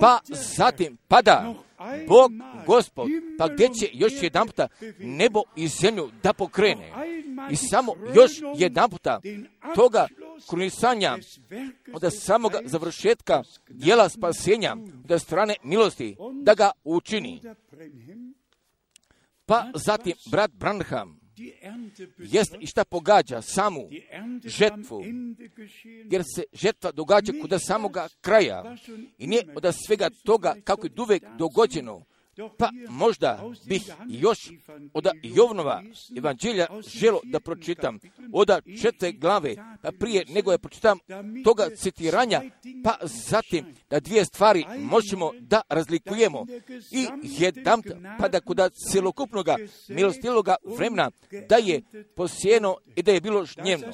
Pa zatim pada Bog, Gospod, pa gdje će još jedan puta nebo i zemlju da pokrene. I samo još jedan puta toga krunisanja od samoga završetka dijela spasenja od strane milosti da ga učini. Pa zatim brat Branham jest i šta pogađa samu žetvu, jer se žetva događa kod samoga kraja i nije od svega toga kako je uvek dogođeno pa možda bih još od Jovnova evanđelja želo da pročitam od četve glave, pa prije nego je pročitam toga citiranja, pa zatim da dvije stvari možemo da razlikujemo i jedan, pa da kod celokupnog milostiloga vremena da je posijeno i da je bilo žnjevno.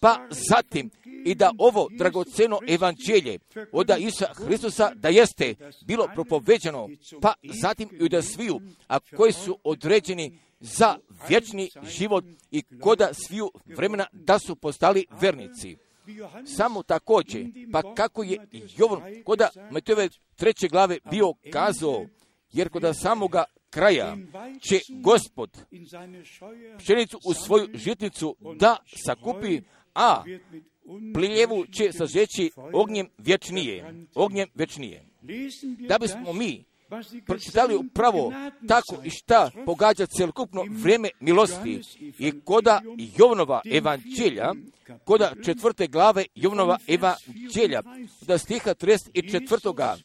Pa zatim i da ovo dragoceno evanđelje od Isa Hristusa da jeste bilo propoveđeno, pa zatim i da sviju, a koji su određeni za vječni život i koda sviju vremena da su postali vernici. Samo također, pa kako je Jovan koda Matejove treće glave bio kazao, jer koda samoga kraja će gospod pšenicu u svoju žitnicu da sakupi, a priljevu će sažeći ognjem vječnije, ognjem vječnije. Da bismo mi pročitali upravo tako i šta pogađa celokupno vrijeme milosti i koda Jovnova evanđelja, koda četvrte glave Jovnova evanđelja, da stiha 34.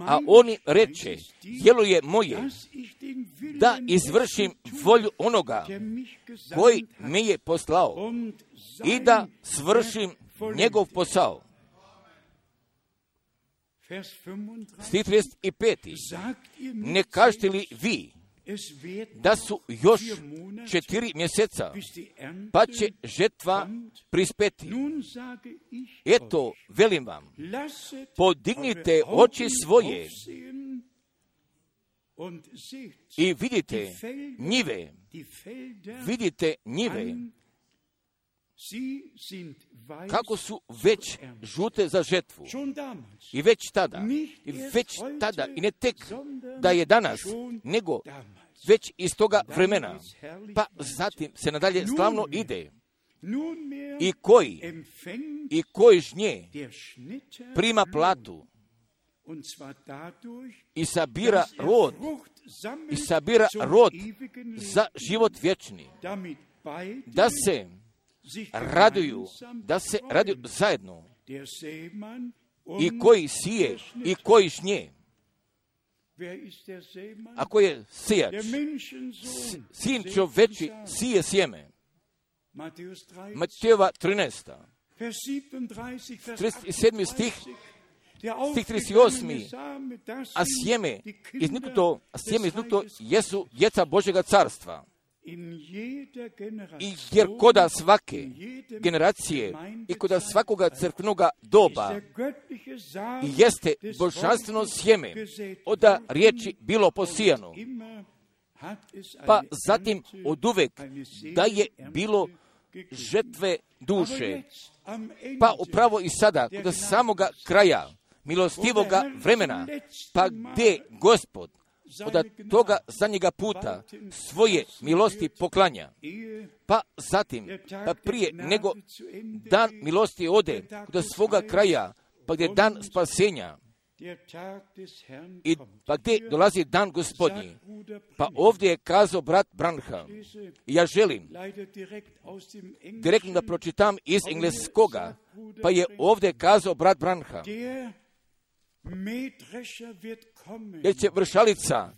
A oni reče, jelo je moje, da izvršim volju onoga koji me je poslao i da svršim njegov posao. Stih 35. Ne kažete li vi da su još četiri mjeseca, pa će žetva prispeti. Eto, velim vam, podignite oči svoje i vidite njive, vidite njive, kako su već žute za žetvu. I već tada, i već tada, i ne tek da je danas, nego već iz toga vremena. Pa zatim se nadalje slavno ide. I koji, i koji žnje? prima platu. I sabira rod, i sabira rod za život vječni, da se raduju, da se raduju zajedno i koji sije i koji žnje. Ako je sijač, sin čoveči sije sjeme. Matejova 13. 37. stih, stih 38. A sjeme izniknuto, a sjeme izniknuto jesu djeca Božjega carstva. I jer koda svake generacije i koda svakoga crkvenoga doba jeste božanstveno sjeme od riječi bilo posijano. Pa zatim od uvek da je bilo žetve duše. Pa upravo i sada, kod samoga kraja milostivoga vremena, pa gdje gospod od toga zadnjega puta svoje milosti poklanja. Pa zatim, pa prije nego dan milosti ode do svoga kraja, pa gdje dan spasenja, i pa gdje dolazi dan gospodnji? Pa ovdje je kazao brat Branha. Ja želim direktno da pročitam iz engleskoga. Pa je ovdje kazao brat Branha jer će vršalica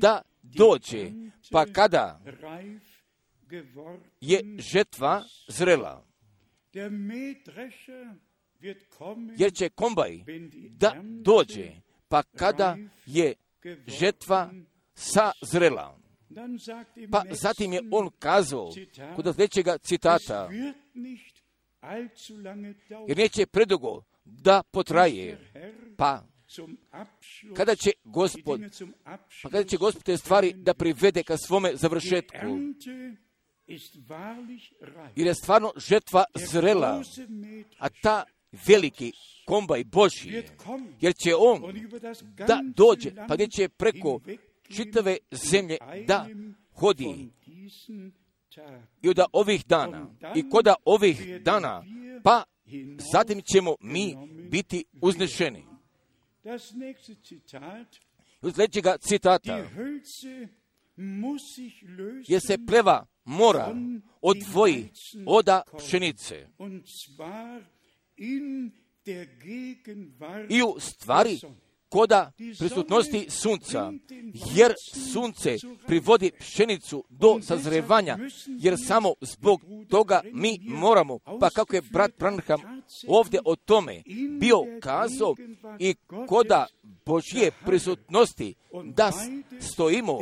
da dođe, pa kada je žetva zrela. jer će kombaj da dođe, pa kada je žetva sazrela. Pa zatim je on kazao, kod sljedećega citata, jer neće predugo da potraje, pa kada će gospod, pa kada će gospod te stvari da privede ka svome završetku, jer je stvarno žetva zrela, a ta veliki kombaj Božji, jer će on da dođe, pa gdje će preko čitave zemlje da hodi i od ovih dana i koda ovih dana, pa zatim ćemo mi biti uznešeni. Uz sljedećega citata, jer se pleva mora odvoji oda pšenice. I u stvari koda prisutnosti sunca, jer sunce privodi pšenicu do sazrevanja, jer samo zbog toga mi moramo, pa kako je brat Branham ovdje o tome bio kazao i koda Božje prisutnosti da stojimo,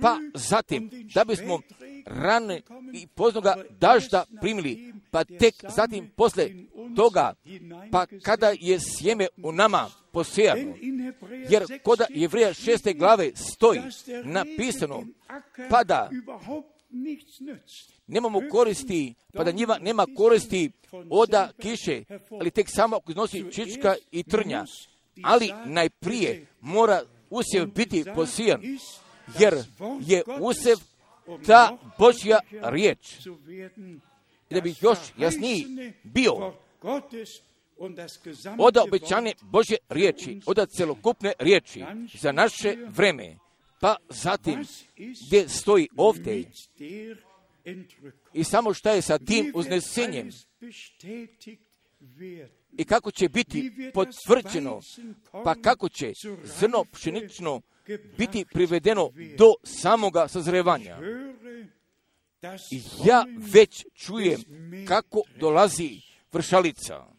pa zatim da bismo rane i poznoga dažda primili, pa tek zatim posle toga, pa kada je sjeme u nama jer koda Jevrija šeste glave stoji napisano, pa da nemamo koristi, pa da njiva nema koristi oda kiše, ali tek samo ako iznosi čička i trnja. Ali najprije mora usjev biti posijan, jer je usjev ta Božja riječ. Da bih još jasniji bio, od obećane Božje riječi, od celokupne riječi za naše vreme, pa zatim gdje stoji ovdje? i samo šta je sa tim uznesenjem? i kako će biti potvrđeno, pa kako će zrno pšenično biti privedeno do samoga sazrevanja. I ja već čujem kako dolazi vršalica.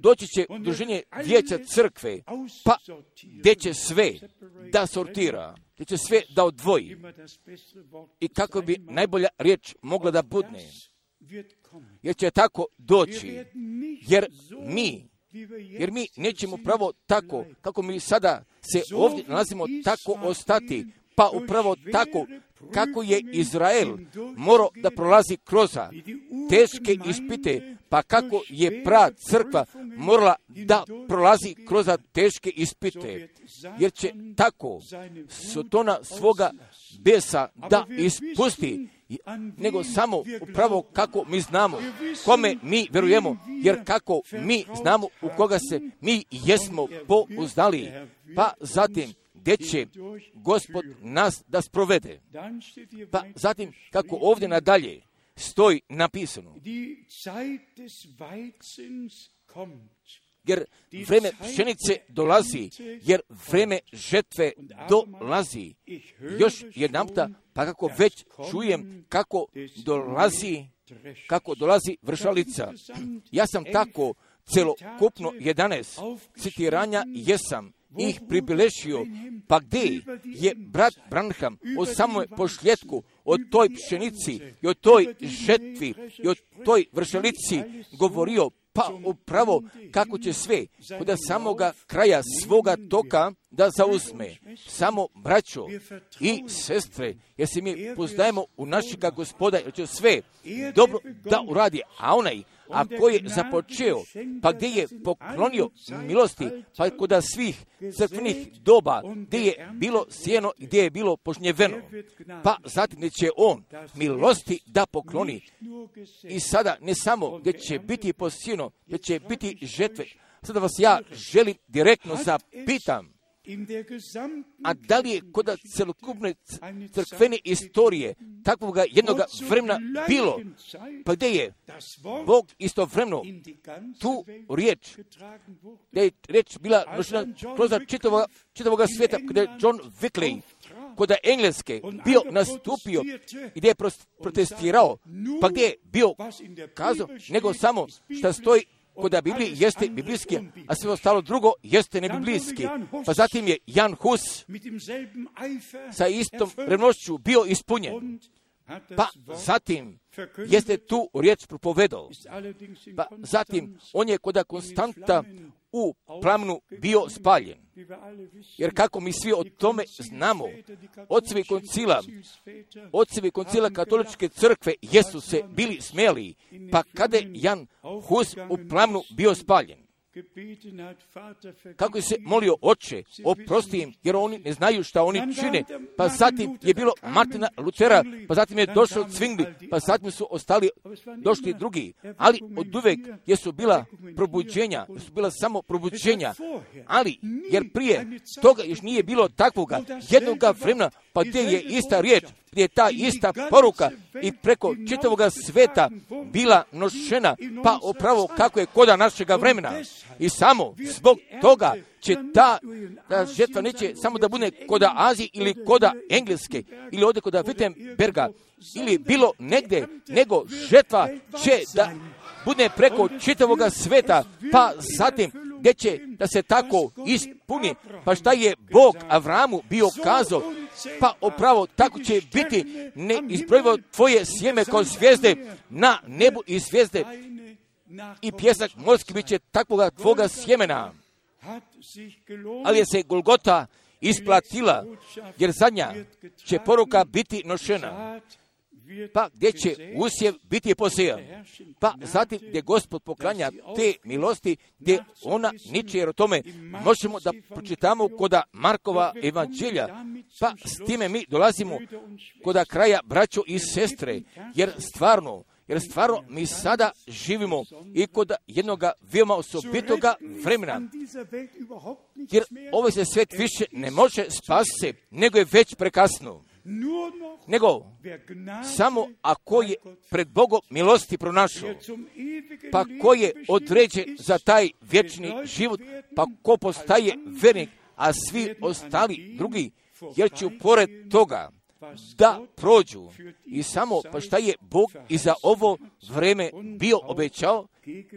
Doći će udruženje vijeća crkve, pa gdje će sve da sortira, gdje će sve da odvoji. I kako bi najbolja riječ mogla da budne. Jer će tako doći. Jer mi, jer mi nećemo pravo tako, kako mi sada se ovdje nalazimo, tako ostati, pa upravo tako kako je Izrael morao da prolazi kroz teške ispite, pa kako je pra crkva morala da prolazi kroz teške ispite, jer će tako sotona svoga besa da ispusti, nego samo upravo kako mi znamo, kome mi verujemo, jer kako mi znamo u koga se mi jesmo pouzdali, pa zatim gdje će gospod nas da sprovede. Pa zatim, kako ovdje nadalje stoji napisano, jer vreme pšenice dolazi, jer vreme žetve dolazi. Još jedan pa kako već čujem kako dolazi, kako dolazi vršalica. Ja sam tako celokupno 11 citiranja jesam ih pribilešio, pa gdje je brat Branham o samoj pošljetku, o toj pšenici i o toj žetvi i o toj vršalici govorio, pa upravo kako će sve kod samoga kraja svoga toka da zauzme. Samo braćo i sestre, jer se mi poznajemo u našega gospoda, jer će sve dobro da uradi, a onaj a koji je započeo, pa gdje je poklonio milosti, pa kod svih crkvenih doba, gdje je bilo sjeno gdje je bilo požnjeveno, pa zatim će on milosti da pokloni. I sada ne samo gdje će biti posijeno, gdje će biti žetve. Sada vas ja želim direktno zapitam, a da li je kod celokupne crkvene istorije takvog jednog vremena bilo, pa gdje je? Bog istovremeno tu riječ, gdje je riječ bila nošena kroz čitavog, čitavog svijeta, gdje je John Wickley kod Engleske bio nastupio i gdje je protestirao, pa gdje je bio kazao, nego samo što stoji kod Biblije jeste biblijski, a sve ostalo drugo jeste nebiblijski. Pa zatim je Jan Hus sa istom revnošću bio ispunjen. Pa zatim jeste tu riječ propovedao. Pa zatim on je kod Konstanta u plamnu bio spaljen. Jer kako mi svi o tome znamo, ocevi koncila, ocevi koncila katoličke crkve jesu se bili smjeli, pa kada je Jan Hus u plamnu bio spaljen, kako je se molio oče, oprosti im, jer oni ne znaju šta oni čine. Pa zatim je bilo Martina Lutera, pa zatim je došao Cvingli, pa zatim su ostali došli drugi. Ali od uvek jesu bila probuđenja, jesu bila samo probuđenja. Ali, jer prije toga još nije bilo takvoga jednoga vremena, pa gdje je ista riječ, gdje je ta ista poruka i preko čitavog sveta bila nošena, pa upravo kako je koda našega vremena. I samo zbog toga će ta, ta žetva neće samo da bude koda Azije ili koda Engleske ili ovdje koda Wittenberga ili bilo negdje, nego žetva će da bude preko čitavog sveta, pa zatim gdje će da se tako ispuni, pa šta je Bog Avramu bio kazao, pa upravo tako će biti ne izbrojivo tvoje sjeme kao zvijezde na nebu i zvijezde i pjesak morski bit će takvoga tvoga sjemena. Ali je se Golgota isplatila, jer zadnja će poruka biti nošena. Pa gdje će usjev biti posijan, pa zatim gdje gospod poklanja te milosti, gdje ona niče, jer o tome možemo da pročitamo koda Markova evanđelja, pa s time mi dolazimo koda kraja braćo i sestre, jer stvarno, jer stvarno mi sada živimo i kod jednog veoma osobitoga vremena. Jer ovaj se svet više ne može spasiti, nego je već prekasno nego samo ako je pred Bogom milosti pronašao, pa ko je određen za taj vječni život, pa ko postaje vernik, a svi ostali drugi, jer će pored toga da prođu i samo pa šta je Bog i za ovo vreme bio obećao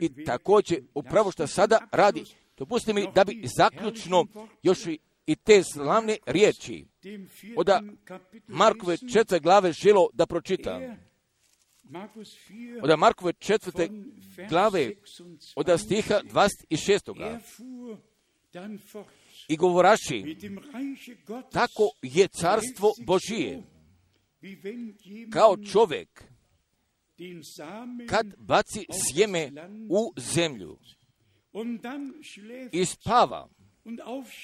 i također upravo što sada radi. Dopustite mi da bi zaključno još i te slavne riječi od Markove četvrte glave želo da pročita. Od Markove četvrte glave od stiha 26. I govoraši, tako je carstvo Božije, kao čovjek, kad baci sjeme u zemlju i spava,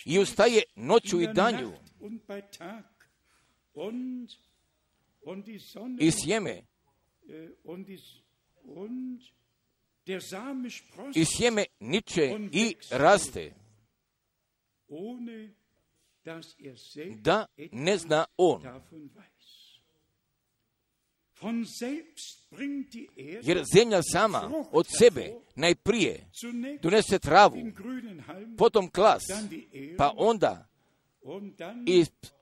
i ustaje noću i danju i sjeme i sjeme niče i raste da ne zna on. Jer zemlja sama od sebe najprije donese travu, potom klas, pa onda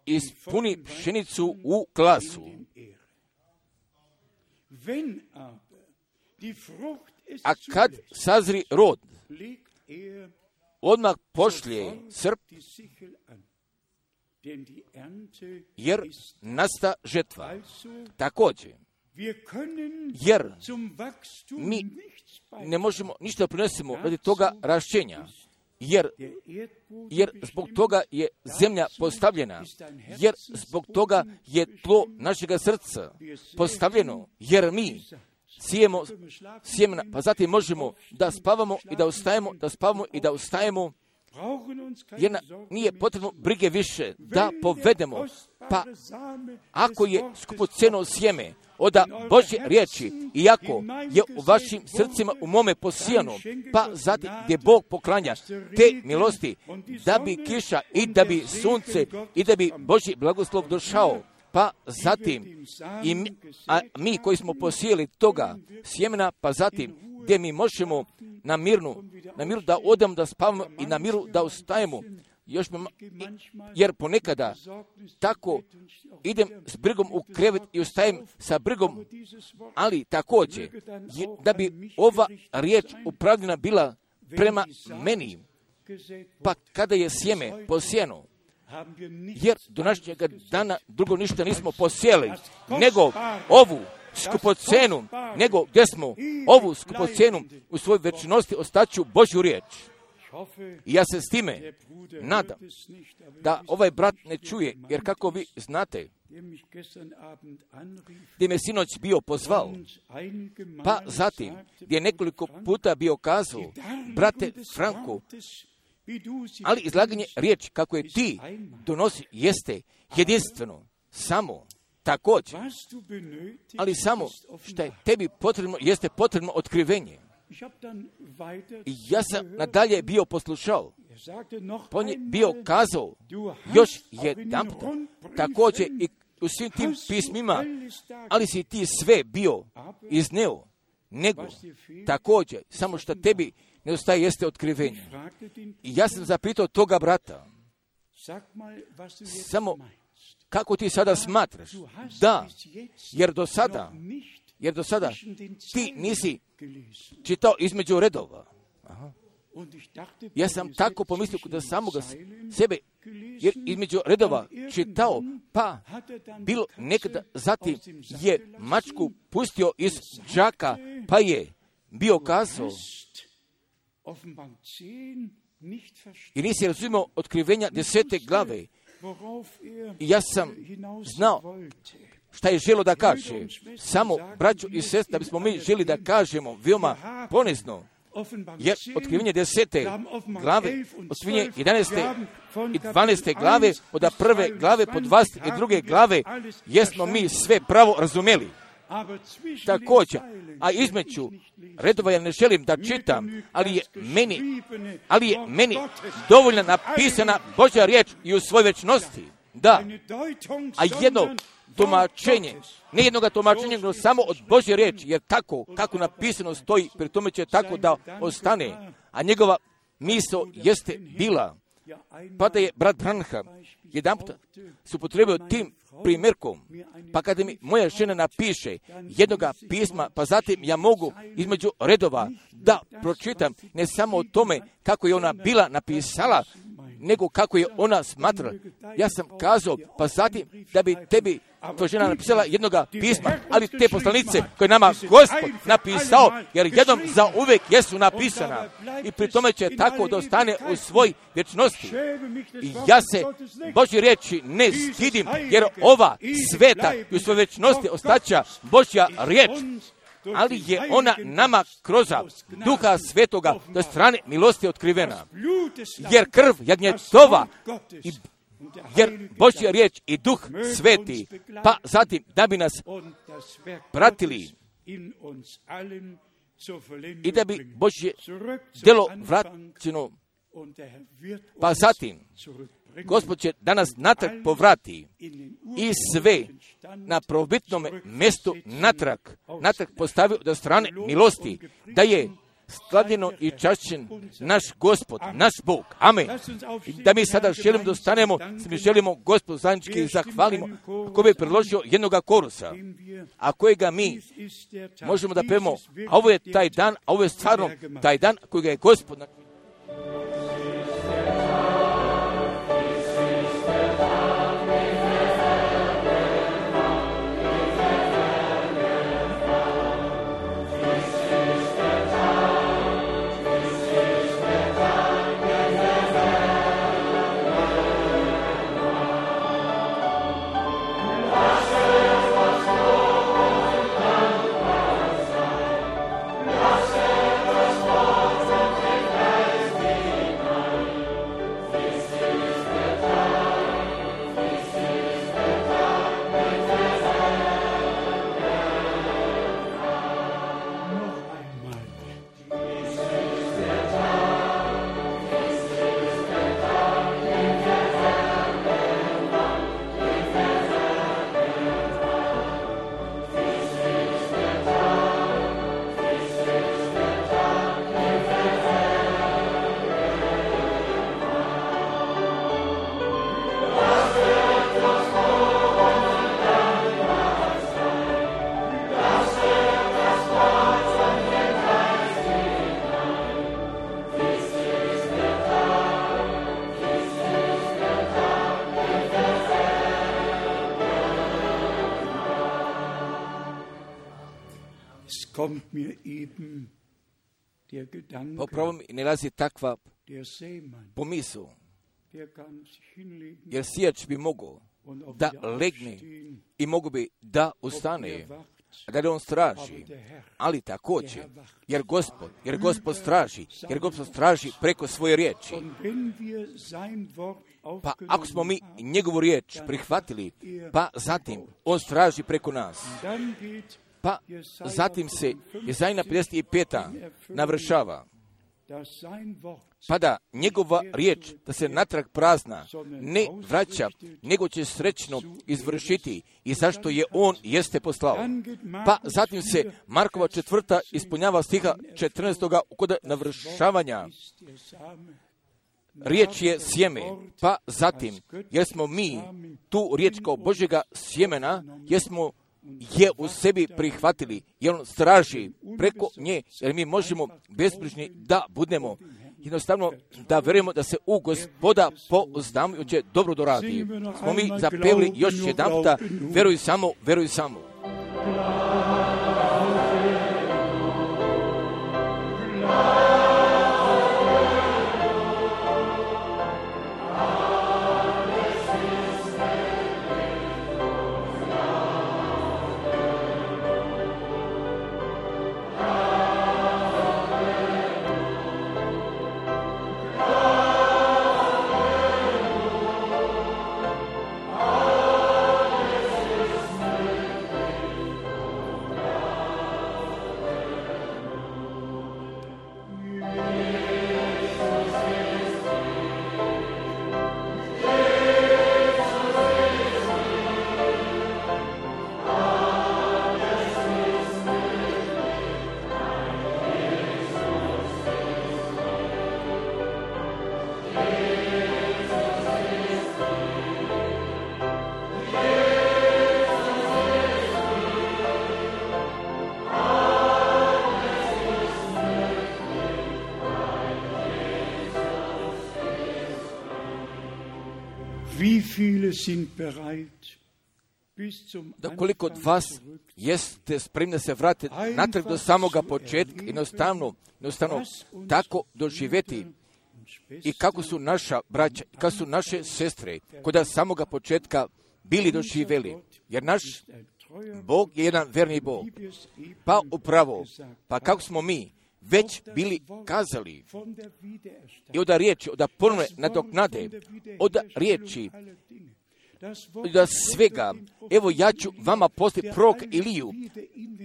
ispuni pšenicu u klasu. A kad sazri rod, odmah pošlje srp, jer nasta žetva. Također, jer mi ne možemo ništa prinesimo radi toga rašćenja, jer, jer zbog toga je zemlja postavljena, jer zbog toga je tlo našega srca postavljeno, jer mi sijemo sjemena, pa zatim možemo da spavamo i da ustajemo, da spavamo i da ustajemo, jer nije potrebno brige više da povedemo. Pa ako je skupoceno sjeme od Božje riječi, iako je u vašim srcima u mome posijano, pa zatim gdje Bog poklanja te milosti, da bi kiša i da bi sunce i da bi Božji blagoslov došao, pa zatim i mi, a mi koji smo posijeli toga sjemena, pa zatim gdje mi možemo na mirnu, na miru da odem da spavamo i na miru da ustajemo, još me, jer ponekada tako idem s brigom u krevet i ustajem sa brigom, ali također, da bi ova riječ upravljena bila prema meni, pa kada je sjeme posijeno, jer do našeg dana drugo ništa nismo posijeli, nego ovu skupocenu, nego gdje smo ovu skupocenu u svojoj večnosti ostaću Božju riječ. I ja se s time nadam da ovaj brat ne čuje, jer kako vi znate, gdje me sinoć bio pozvao, pa zatim gdje je nekoliko puta bio kazao, brate Franko, ali izlaganje riječ kako je ti donosi jeste jedinstveno, samo također, ali samo što je tebi potrebno, jeste potrebno otkrivenje. I ja sam nadalje bio poslušao. On je bio kazao još jedan također i u svim tim pismima, ali si ti sve bio izneo, nego također, samo što tebi nedostaje jeste otkrivenje. I ja sam zapitao toga brata, samo kako ti sada smatraš? Da, jer do sada, jer do sada ti nisi čitao između redova. Aha. Ja sam tako pomislio da samoga sebe, jer između redova čitao, pa bilo nekada zatim je mačku pustio iz džaka, pa je bio kazao i nisi razumio otkrivenja desete glave. I ja sam znao šta je želo da kaže. Samo, braću i sest, da bismo mi želi da kažemo veoma ponizno, jer otkrivenje desete glave, otkrivenje 11. i 12. glave, od prve glave po 22. i druge glave, jesmo mi sve pravo razumeli. Također, a između redova ja ne želim da čitam, ali je meni, ali je meni dovoljno napisana Božja riječ i u svoj večnosti. Da, a jedno tumačenje, ne jednoga tumačenja, nego samo od Božje riječi, jer tako, kako napisano stoji, pri tome će tako da ostane, a njegova misao jeste bila, pa da je brat Branha jedan put se upotrebio tim primjerkom, pa kada mi moja žena napiše jednoga pisma, pa zatim ja mogu između redova da pročitam ne samo o tome kako je ona bila napisala, nego kako je ona smatrala. Ja sam kazao, pa zatim da bi tebi to žena napisala jednoga pisma, ali te poslanice koje nama Gospod napisao, jer jednom za uvijek jesu napisana i pri tome će tako da ostane u svoj vječnosti. I ja se Božje riječi ne stidim, jer ova sveta i u svojoj vječnosti ostaća Božja riječ ali je ona nama kroz duha svetoga do strane milosti otkrivena. Jer krv jagnjetova i jer Božja riječ i duh sveti, pa zatim da bi nas pratili i da bi Božje djelo vraćeno, pa zatim Gospod će danas natrag povrati i sve na probitnom mjestu natrag, natrag postavio do strane milosti, da je skladjeno i čašćen naš gospod, naš Bog. Amen. Da mi sada želimo da stanemo, mi želimo gospod zajednički zahvalimo, ako bi predložio jednoga korusa, a kojega mi možemo da pevemo, a ovo je taj dan, a ovo je stvarno taj dan kojega je gospod der Popravo Gedanke, mi ne lazi takva hinlegen jer sijač bi mogao da legne i mogu bi da ustane, da li on straži, ali također, jer gospod, jer gospod straži, jer gospod straži preko svoje riječi. Pa ako smo mi njegovu riječ prihvatili, pa zatim on straži preko nas. Pa zatim se Jezajna 55. navršava, pa da njegova riječ, da se natrag prazna, ne vraća, nego će srećno izvršiti i zašto je on jeste poslao. Pa zatim se Markova četvrta ispunjava stiha 14. kod navršavanja. Riječ je sjeme, pa zatim, jer smo mi tu riječ kao Božjega sjemena, jer smo je u sebi prihvatili, jer on straži preko nje, jer mi možemo bezbrižni da budemo jednostavno da verujemo da se u gospoda će dobro doradi. Smo mi zapevli još jedan puta, veruj samo, veruj samo. Da koliko od vas jeste spremni da se vrate natrag do samoga početka, jednostavno, jednostavno tako doživjeti i kako su naša braća, kako su naše sestre kod samoga početka bili doživjeli. Jer naš Bog je jedan verni Bog. Pa upravo, pa kako smo mi već bili kazali i Wiedererstandung, od riječi, od ponove nadoknade, od riječi, da svega, evo ja ću vama poslati der prorok Iliju,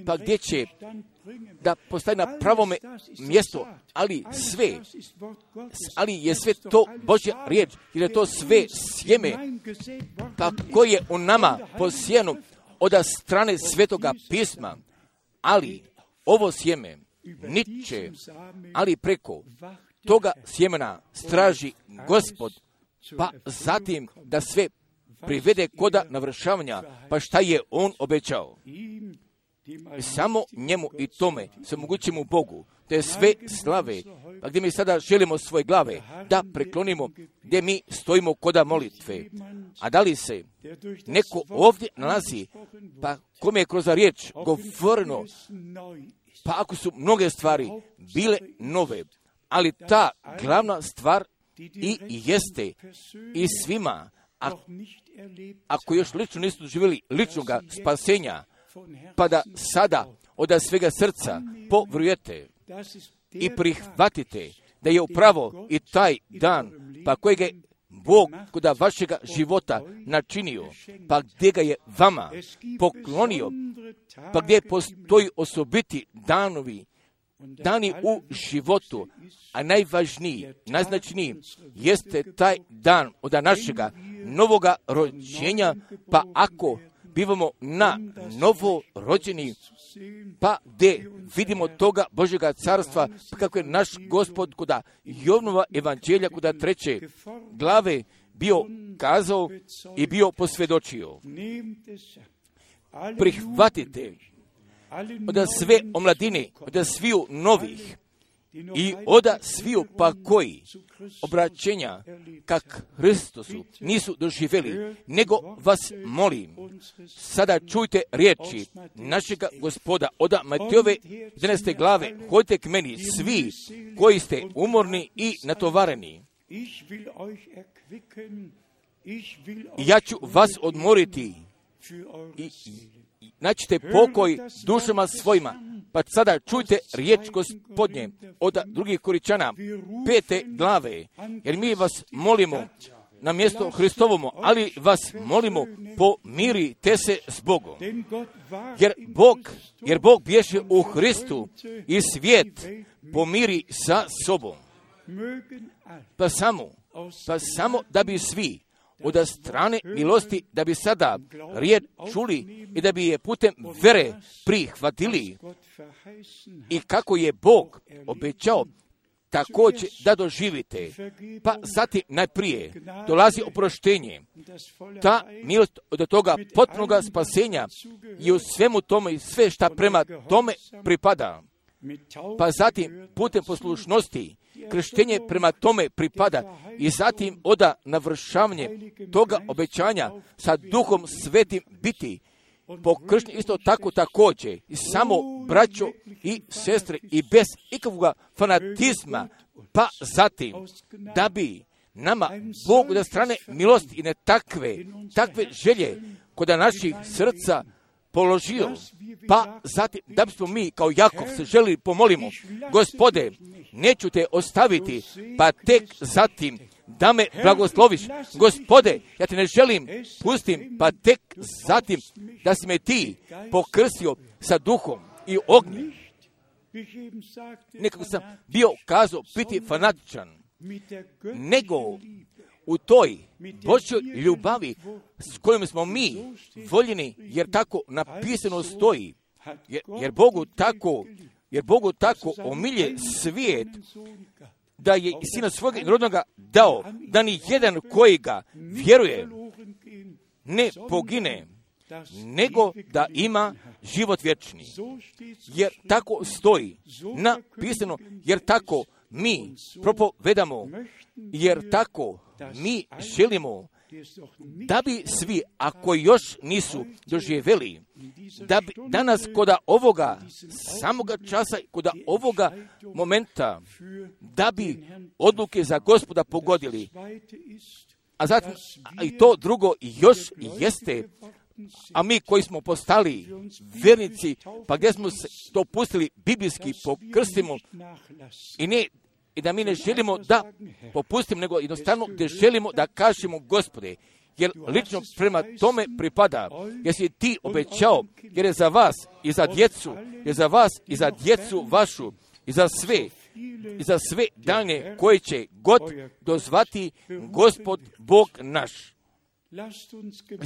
pa gdje će da postavi na pravome gesagt. ali sve, ali je sve to Božja riječ, jer je to sve sjeme, pa koje je u nama posijeno od strane svetoga pisma, ali ovo sjeme niče, ali preko toga sjemena straži gospod, pa zatim da sve privede koda navršavanja, pa šta je on obećao. Samo njemu i tome se mogućimo Bogu, te sve slave, pa gdje mi sada želimo svoje glave, da preklonimo, gdje mi stojimo koda molitve. A da li se neko ovdje nalazi, pa kome je kroz riječ ist. pa ako su mnoge stvari bile nove, ali ta glavna stvar i jeste i svima, a ako još lično nisu doživjeli ličnoga spasenja, pa da sada od svega srca povrujete i prihvatite da je upravo i taj dan pa kojeg je Bog kuda vašega života načinio, pa gdje ga je vama poklonio, pa gdje postoji osobiti danovi, dani u životu, a najvažniji, najznačniji jeste taj dan od našega novoga rođenja, pa ako bivamo na novo rođeni, pa gdje vidimo toga Božega carstva, pa kako je naš gospod kuda Jovnova evanđelja kuda treće glave bio kazao i bio posvjedočio. Prihvatite Jugendlichen, alle od sve omladine, zugekommenen, od sviju novih i oda sviju pa koji obraćenja kak Hristosu nisu doživjeli, nego vas molim, sada čujte riječi našega gospoda oda Matejove 11. glave, hodite k meni svi koji ste umorni i natovareni. Ja ću vas odmoriti i naćite pokoj dušama svojima. Pa sada čujte riječ gospodnje od drugih koričana, pete glave, jer mi vas molimo na mjesto Hristovomo, ali vas molimo pomirite se s Bogom. Jer Bog, jer Bog bješe u Hristu i svijet pomiri sa sobom. Pa samo, pa samo da bi svi od strane milosti da bi sada riječ čuli i da bi je putem vere prihvatili i kako je Bog obećao također da doživite. Pa zatim najprije dolazi oproštenje. Ta milost od toga potpunog spasenja i u svemu tome i sve šta prema tome pripada. Pa zatim putem poslušnosti krštenje prema tome pripada i zatim oda navršavanje toga obećanja sa duhom svetim biti pokršnje isto tako također. I samo braćo i sestre i bez ikakvog fanatizma. Pa zatim da bi nama Bog da strane milosti i ne takve, takve želje kod naših srca položio, pa zatim da bismo mi kao Jakov se želi pomolimo, gospode, neću te ostaviti, pa tek zatim da me blagosloviš. Gospode, ja te ne želim pustim, pa tek zatim da si me ti pokrsio sa duhom i ognjem. Nekako sam bio kazao biti fanatičan, nego u toj Božoj ljubavi s kojom smo mi voljeni, jer tako napisano stoji, jer Bogu tako jer Bogu tako omilje svijet da je sina svoga rodnoga dao, da ni jedan koji ga vjeruje ne pogine, nego da ima život vječni. Jer tako stoji napisano, jer tako mi propovedamo, jer tako mi želimo da bi svi, ako još nisu doživjeli, da bi danas koda ovoga samoga časa, koda ovoga momenta, da bi odluke za gospoda pogodili. A zatim, i to drugo još jeste, a mi koji smo postali vernici, pa gdje smo se to pustili biblijski, pokrstimo i ne i da mi ne želimo da popustimo, nego jednostavno da želimo da kažemo gospode, jer lično prema tome pripada, jer si ti obećao, jer je za vas i za djecu, jer za vas i za djecu vašu, i za sve, i za sve dane koje će god dozvati gospod Bog naš.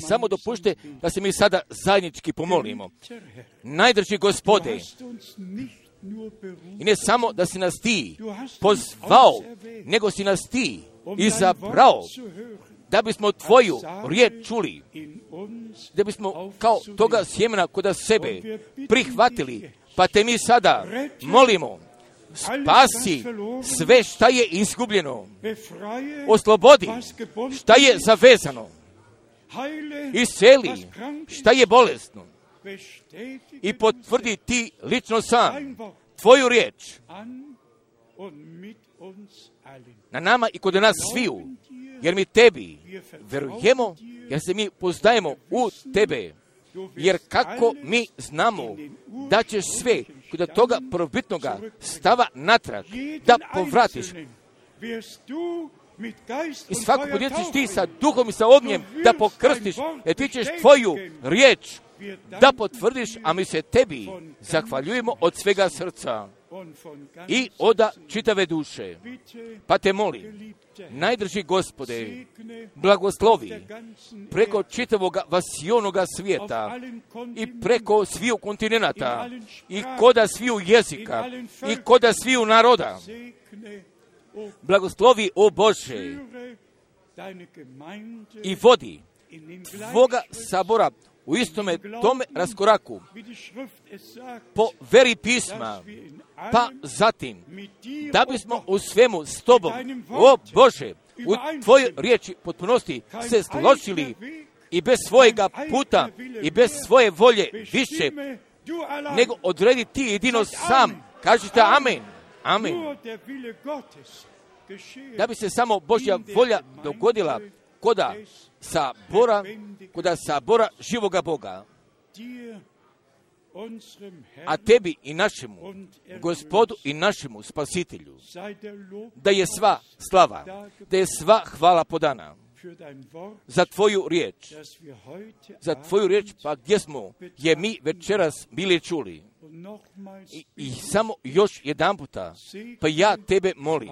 Samo dopušte da se mi sada zajednički pomolimo. Najdrži gospode, i ne samo da si nas ti pozvao, nego si nas ti izabrao da bismo tvoju riječ čuli, da bismo kao toga sjemena kod sebe prihvatili, pa te mi sada molimo, spasi sve šta je izgubljeno, oslobodi šta je zavezano, isceli šta je bolesno, i potvrdi ti lično sam tvoju riječ. Na nama i kod nas sviju, jer mi tebi verujemo, jer se mi pozdajemo u tebe, jer kako mi znamo da ćeš sve kod toga prvobitnoga stava natrag, da povratiš? I svako podjetiš ti sa duhom i sa ognjem da pokrstiš, jer ti ćeš tvoju riječ da potvrdiš, a mi se tebi zahvaljujemo od svega srca i oda čitave duše. Pa te molim, najdrži gospode, blagoslovi preko čitavog vasionoga svijeta i preko sviju kontinenta i koda sviju jezika i koda sviju naroda. Blagoslovi, o Bože, i vodi tvoga sabora u istome tome raskoraku po veri pisma pa zatim, da bismo u svemu s tobom, o Bože, u tvojoj riječi potpunosti se složili i bez svojega puta i bez svoje volje više nego odredi ti jedino sam. Kažite amen. Amen. Da bi se samo Božja volja dogodila koda sabora, koda sabora živoga Boga. A tebi i našemu, gospodu i našemu spasitelju, da je sva slava, da je sva hvala podana za tvoju riječ, za tvoju riječ, pa gdje smo je mi večeras bili čuli. I, I, samo još jedan puta, pa ja tebe molim,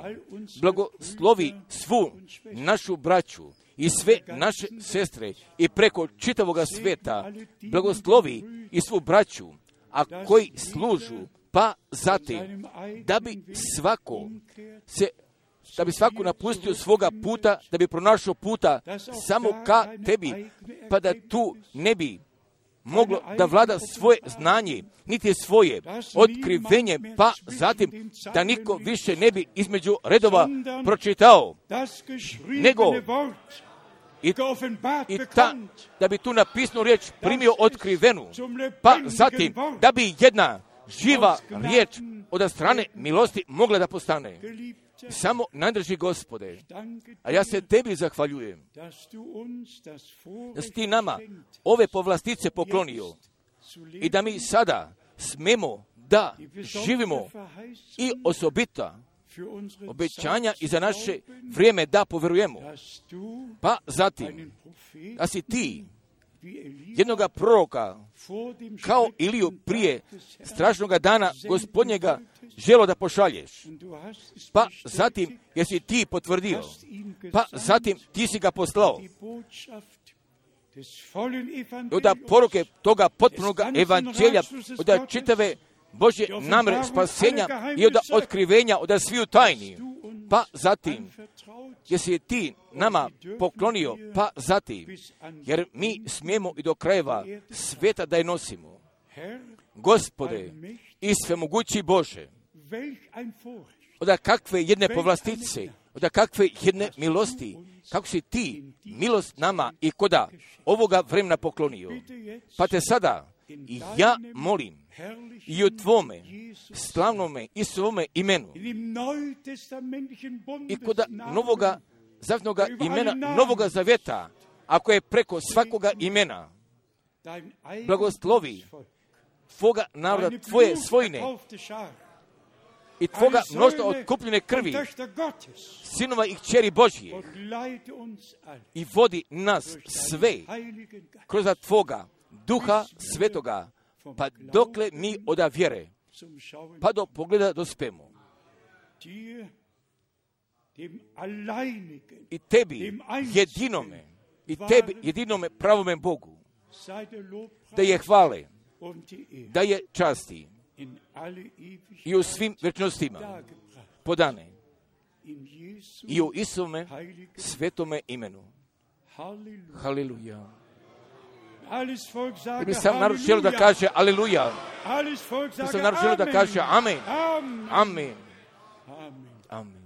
blagoslovi svu našu braću i sve naše sestre i preko čitavoga sveta, blagoslovi i svu braću, a koji služu, pa zatim, da bi svako se da bi svaku napustio svoga puta, da bi pronašao puta samo ka tebi, pa da tu ne bi moglo da vlada svoje znanje, niti svoje otkrivenje, pa zatim da niko više ne bi između redova pročitao, nego i, i ta, da bi tu napisnu riječ primio otkrivenu, pa zatim da bi jedna živa riječ od strane milosti mogla da postane. Samo nadrži gospode. A ja se tebi zahvaljujem. Da si ti nama ove povlastice poklonio? i da mi sada smemo da živimo i osobita obećanja i za naše vrijeme da poverujemo. Pa zatim, da si ti jednoga proroka kao Iliju prije strašnoga dana gospodnjega želo da pošalješ. Pa zatim jesi ti potvrdio. Pa zatim ti si ga poslao. Od poruke toga potpunog evanđelja, od čitave Božje namre spasenja i od otkrivenja od sviju tajni. Pa zatim, jesi ti nama poklonio, pa zatim, jer mi smijemo i do krajeva sveta da je nosimo. Gospode, i svemogući Bože, od kakve jedne povlastice, od kakve jedne milosti, kako si ti milost nama i koda ovoga vremena poklonio. Pa te sada i ja molim i u tvome slavnome i svome imenu. I kod novoga zavnoga imena, novoga zaveta, ako je preko svakoga imena, blagoslovi tvoga naroda, tvoje svojine i tvoga mnoštva otkupljene krvi, sinova i kćeri Božije i vodi nas sve kroz tvoga duha svetoga, pa dokle mi oda vjere, pa do pogleda dospemo. I tebi jedinome, i tebi jedinome pravome Bogu, da je hvale, da je časti i u svim večnostima podane i u Isome svetome imenu. Haleluja. Bi sam narod želio da kaže aleluja. Bi sam narod želio da kaže amen. Amen. Amen.